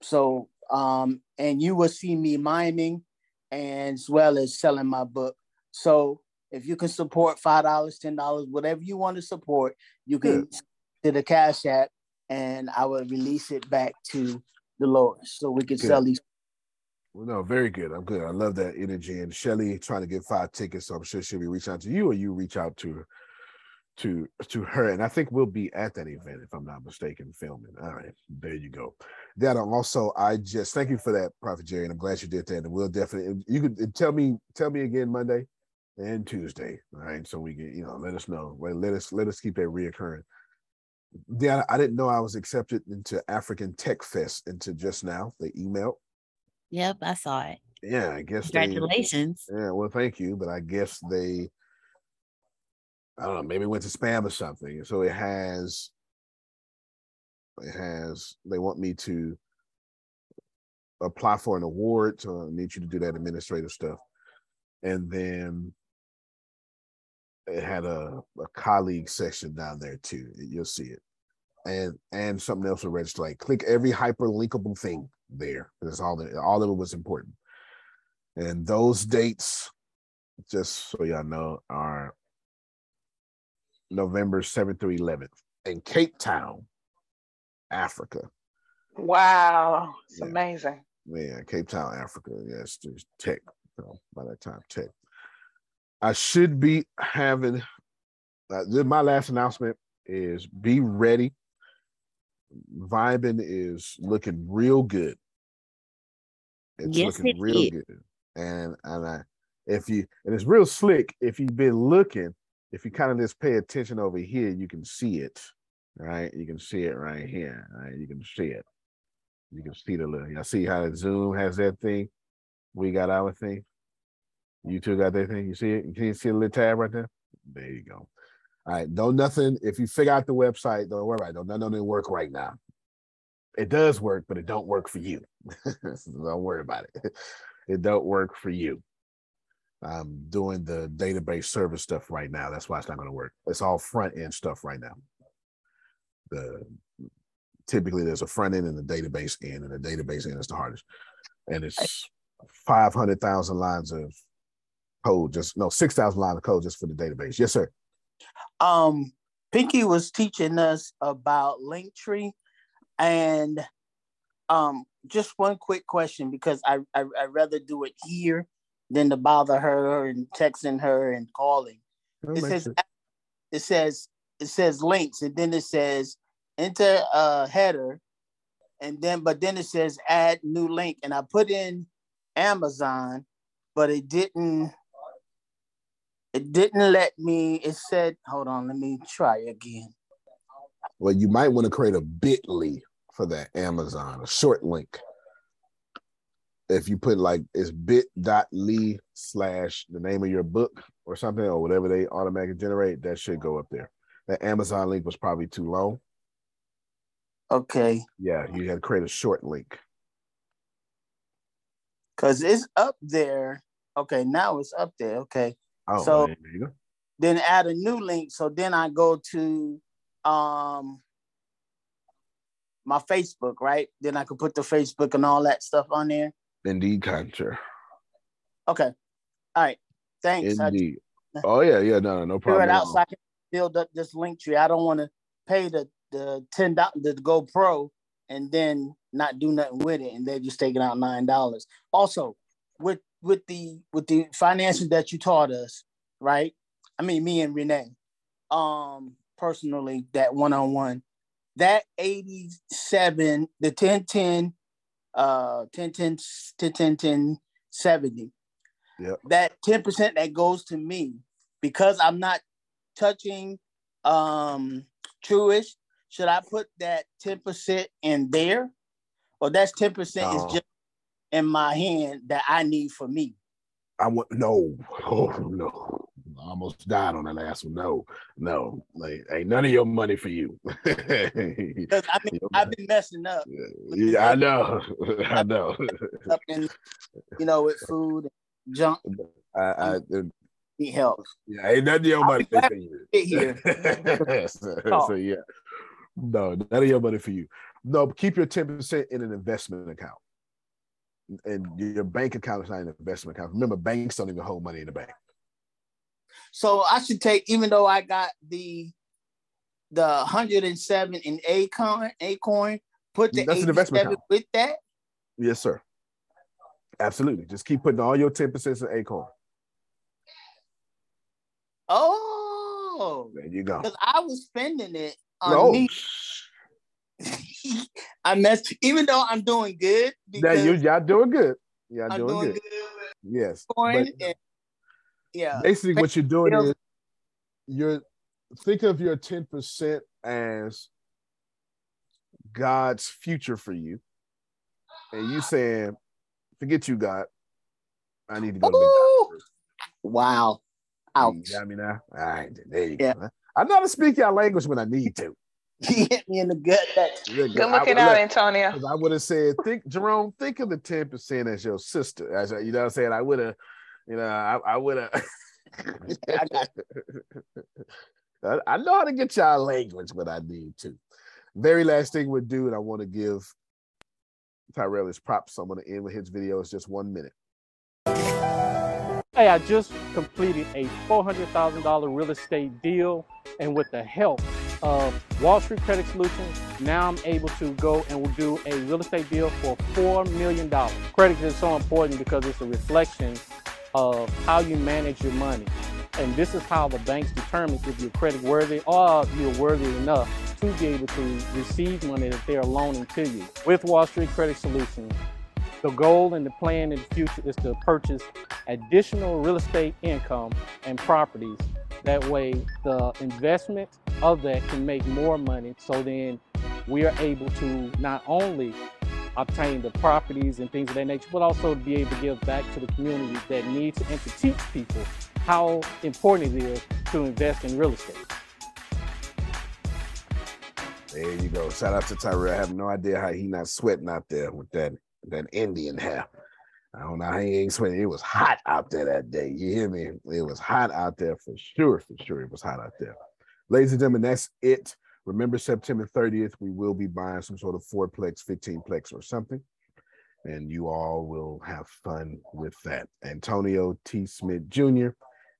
So um, and you will see me miming as well as selling my book. So if you can support five dollars, ten dollars, whatever you want to support, you can to the Cash App, and I will release it back to the Lord so we can good. sell these. Well, no, very good. I'm good. I love that energy. And Shelly trying to get five tickets, so I'm sure she'll be reaching out to you, or you reach out to her to to her, and I think we'll be at that event if I'm not mistaken, filming. All right, there you go. That um, also, I just thank you for that, Prophet Jerry, and I'm glad you did that. And we'll definitely you could tell me tell me again Monday and Tuesday, all right? So we get you know let us know. Let us let us keep that reoccurring. Yeah, I didn't know I was accepted into African Tech Fest into just now. They emailed. Yep, I saw it. Yeah, I guess. Congratulations. They, yeah, well, thank you, but I guess they I don't know, maybe went to spam or something. So it has, it has, they want me to apply for an award. So I need you to do that administrative stuff. And then it had a, a colleague section down there too. You'll see it. And and something else will register. Like click every hyperlinkable thing there. That's all that all of it was important. And those dates, just so y'all know, are November 7th through 11th in Cape Town, Africa. Wow, it's yeah. amazing. Yeah, Cape Town, Africa. Yes, there's tech. You know, by that time, tech. I should be having uh, my last announcement is be ready. Vibing is looking real good. It's yes, looking it real is. good. And and I, if you and it's real slick. If you've been looking, if you kind of just pay attention over here, you can see it. Right, you can see it right here. Right, you can see it. You can see the little. Y'all see how the Zoom has that thing. We got our thing. You two got that thing. You see it? Can you see the little tab right there? There you go. All right. Don't nothing. If you figure out the website, don't worry about it. Don't nothing work right now. It does work, but it don't work for you. <laughs> don't worry about it. <laughs> It don't work for you. I'm doing the database service stuff right now. That's why it's not going to work. It's all front end stuff right now. The typically there's a front end and a database end, and the database end is the hardest. And it's five hundred thousand lines of code, just no six thousand lines of code just for the database. Yes, sir. Um, Pinky was teaching us about Linktree, and um, just one quick question because I, I I rather do it here than to bother her and texting her and calling. It says sense. it says it says links and then it says enter a header and then but then it says add new link and I put in Amazon, but it didn't it didn't let me it said hold on let me try again. Well, you might want to create a bit.ly for that Amazon, a short link. If you put like it's bit.ly slash the name of your book or something, or whatever they automatically generate, that should go up there. That Amazon link was probably too long. Okay. Yeah, you had to create a short link. Cause it's up there. Okay, now it's up there. Okay. Oh, so there you go. then add a new link. So then I go to um my Facebook, right? Then I could put the Facebook and all that stuff on there. Indeed, Contra. Okay. All right. Thanks. I Indeed. Oh yeah, yeah, no, no, no figure problem. it out so I can build up this link tree. I don't want to pay the the ten dollars the Go Pro and then not do nothing with it, and they're just taking out nine dollars. Also, with with the with the finances that you taught us, right? I mean, me and Renee, um, personally, that one on one, that eighty seven, the 10 10, uh, 10 10 10 10 10 70 Yep. that 10% that goes to me because I'm not touching um Truist, should I put that 10% in there? Or that's 10% No. is just in my hand that I need for me. I want no, <laughs> oh no. Almost died on the last one. No, no, like ain't none of your money for you. <laughs> Because I mean I've been messing up. yeah, I know, <laughs> I know. up in you know with food and junk. I, I need uh, help. Yeah, ain't none of your money for you. here. <laughs> so, Oh. so, yeah, no, none of your money for you. No, keep your ten percent in an investment account, and your bank account is not an investment account. Remember, banks don't even hold money in the bank. So I should take, even though I got the the 107 in Acorn, Acorn, put the That's an investment 87 account. with that. Yes, sir. Absolutely. Just keep putting all your ten percent in Acorn. Oh, There you go. because I was spending it on No. me. <laughs> I messed, even though I'm doing good. Yeah, you y'all doing good. Y'all doing, doing good. good Yes. But and- yeah. basically what you're doing Bills- is you're think of your 10% as God's future for you. And you saying, forget you, God. I need to go to McDonald's. Wow. Ouch. You got me now? All right, there you Yeah. go. I know how to speak your language when I need to. <laughs> He hit me in the gut. That Good looking out, Antonio. I would have said, think, Jerome, think of the 10% as your sister. As you know what I'm saying? I would have, you know, I, I would have. <laughs> <laughs> I, I know how to get y'all language but I need to. Very last thing we'll do, and I want to give Tyrell his props. So I'm going to end with his video. It's just one minute. Hey, I just completed a $400,000 real estate deal, and with the help of Wall Street Credit Solutions, now I'm able to go and will do a real estate deal for $4 million. Credit is so important because it's a reflection of how you manage your money. And this is how the banks determine if you're credit worthy or you're worthy enough to be able to receive money that they're loaning to you. With Wall Street Credit Solutions, the goal and the plan in the future is to purchase additional real estate income and properties. That way, the investment of that can make more money. So then we are able to not only obtain the properties and things of that nature, but also be able to give back to the community that needs and to teach people how important it is to invest in real estate. There you go. Shout out to Tyrell. I have no idea how he not sweating out there with that that Indian hair. I don't know how he ain't sweating. It was hot out there that day. You hear me? It was hot out there for sure. For sure, it was hot out there. Ladies and gentlemen, that's it. Remember, September 30th, we will be buying some sort of fourplex, 15plex, or something. And you all will have fun with that. Antonio T. Smith Jr.,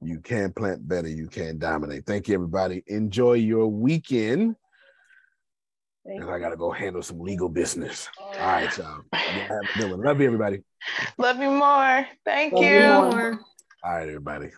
you can plant better, you can dominate. Thank you, everybody. Enjoy your weekend. And I got to go handle some legal business. All right, y'all. Love you, everybody. Love you more. Thank Love you. you more. All right, everybody.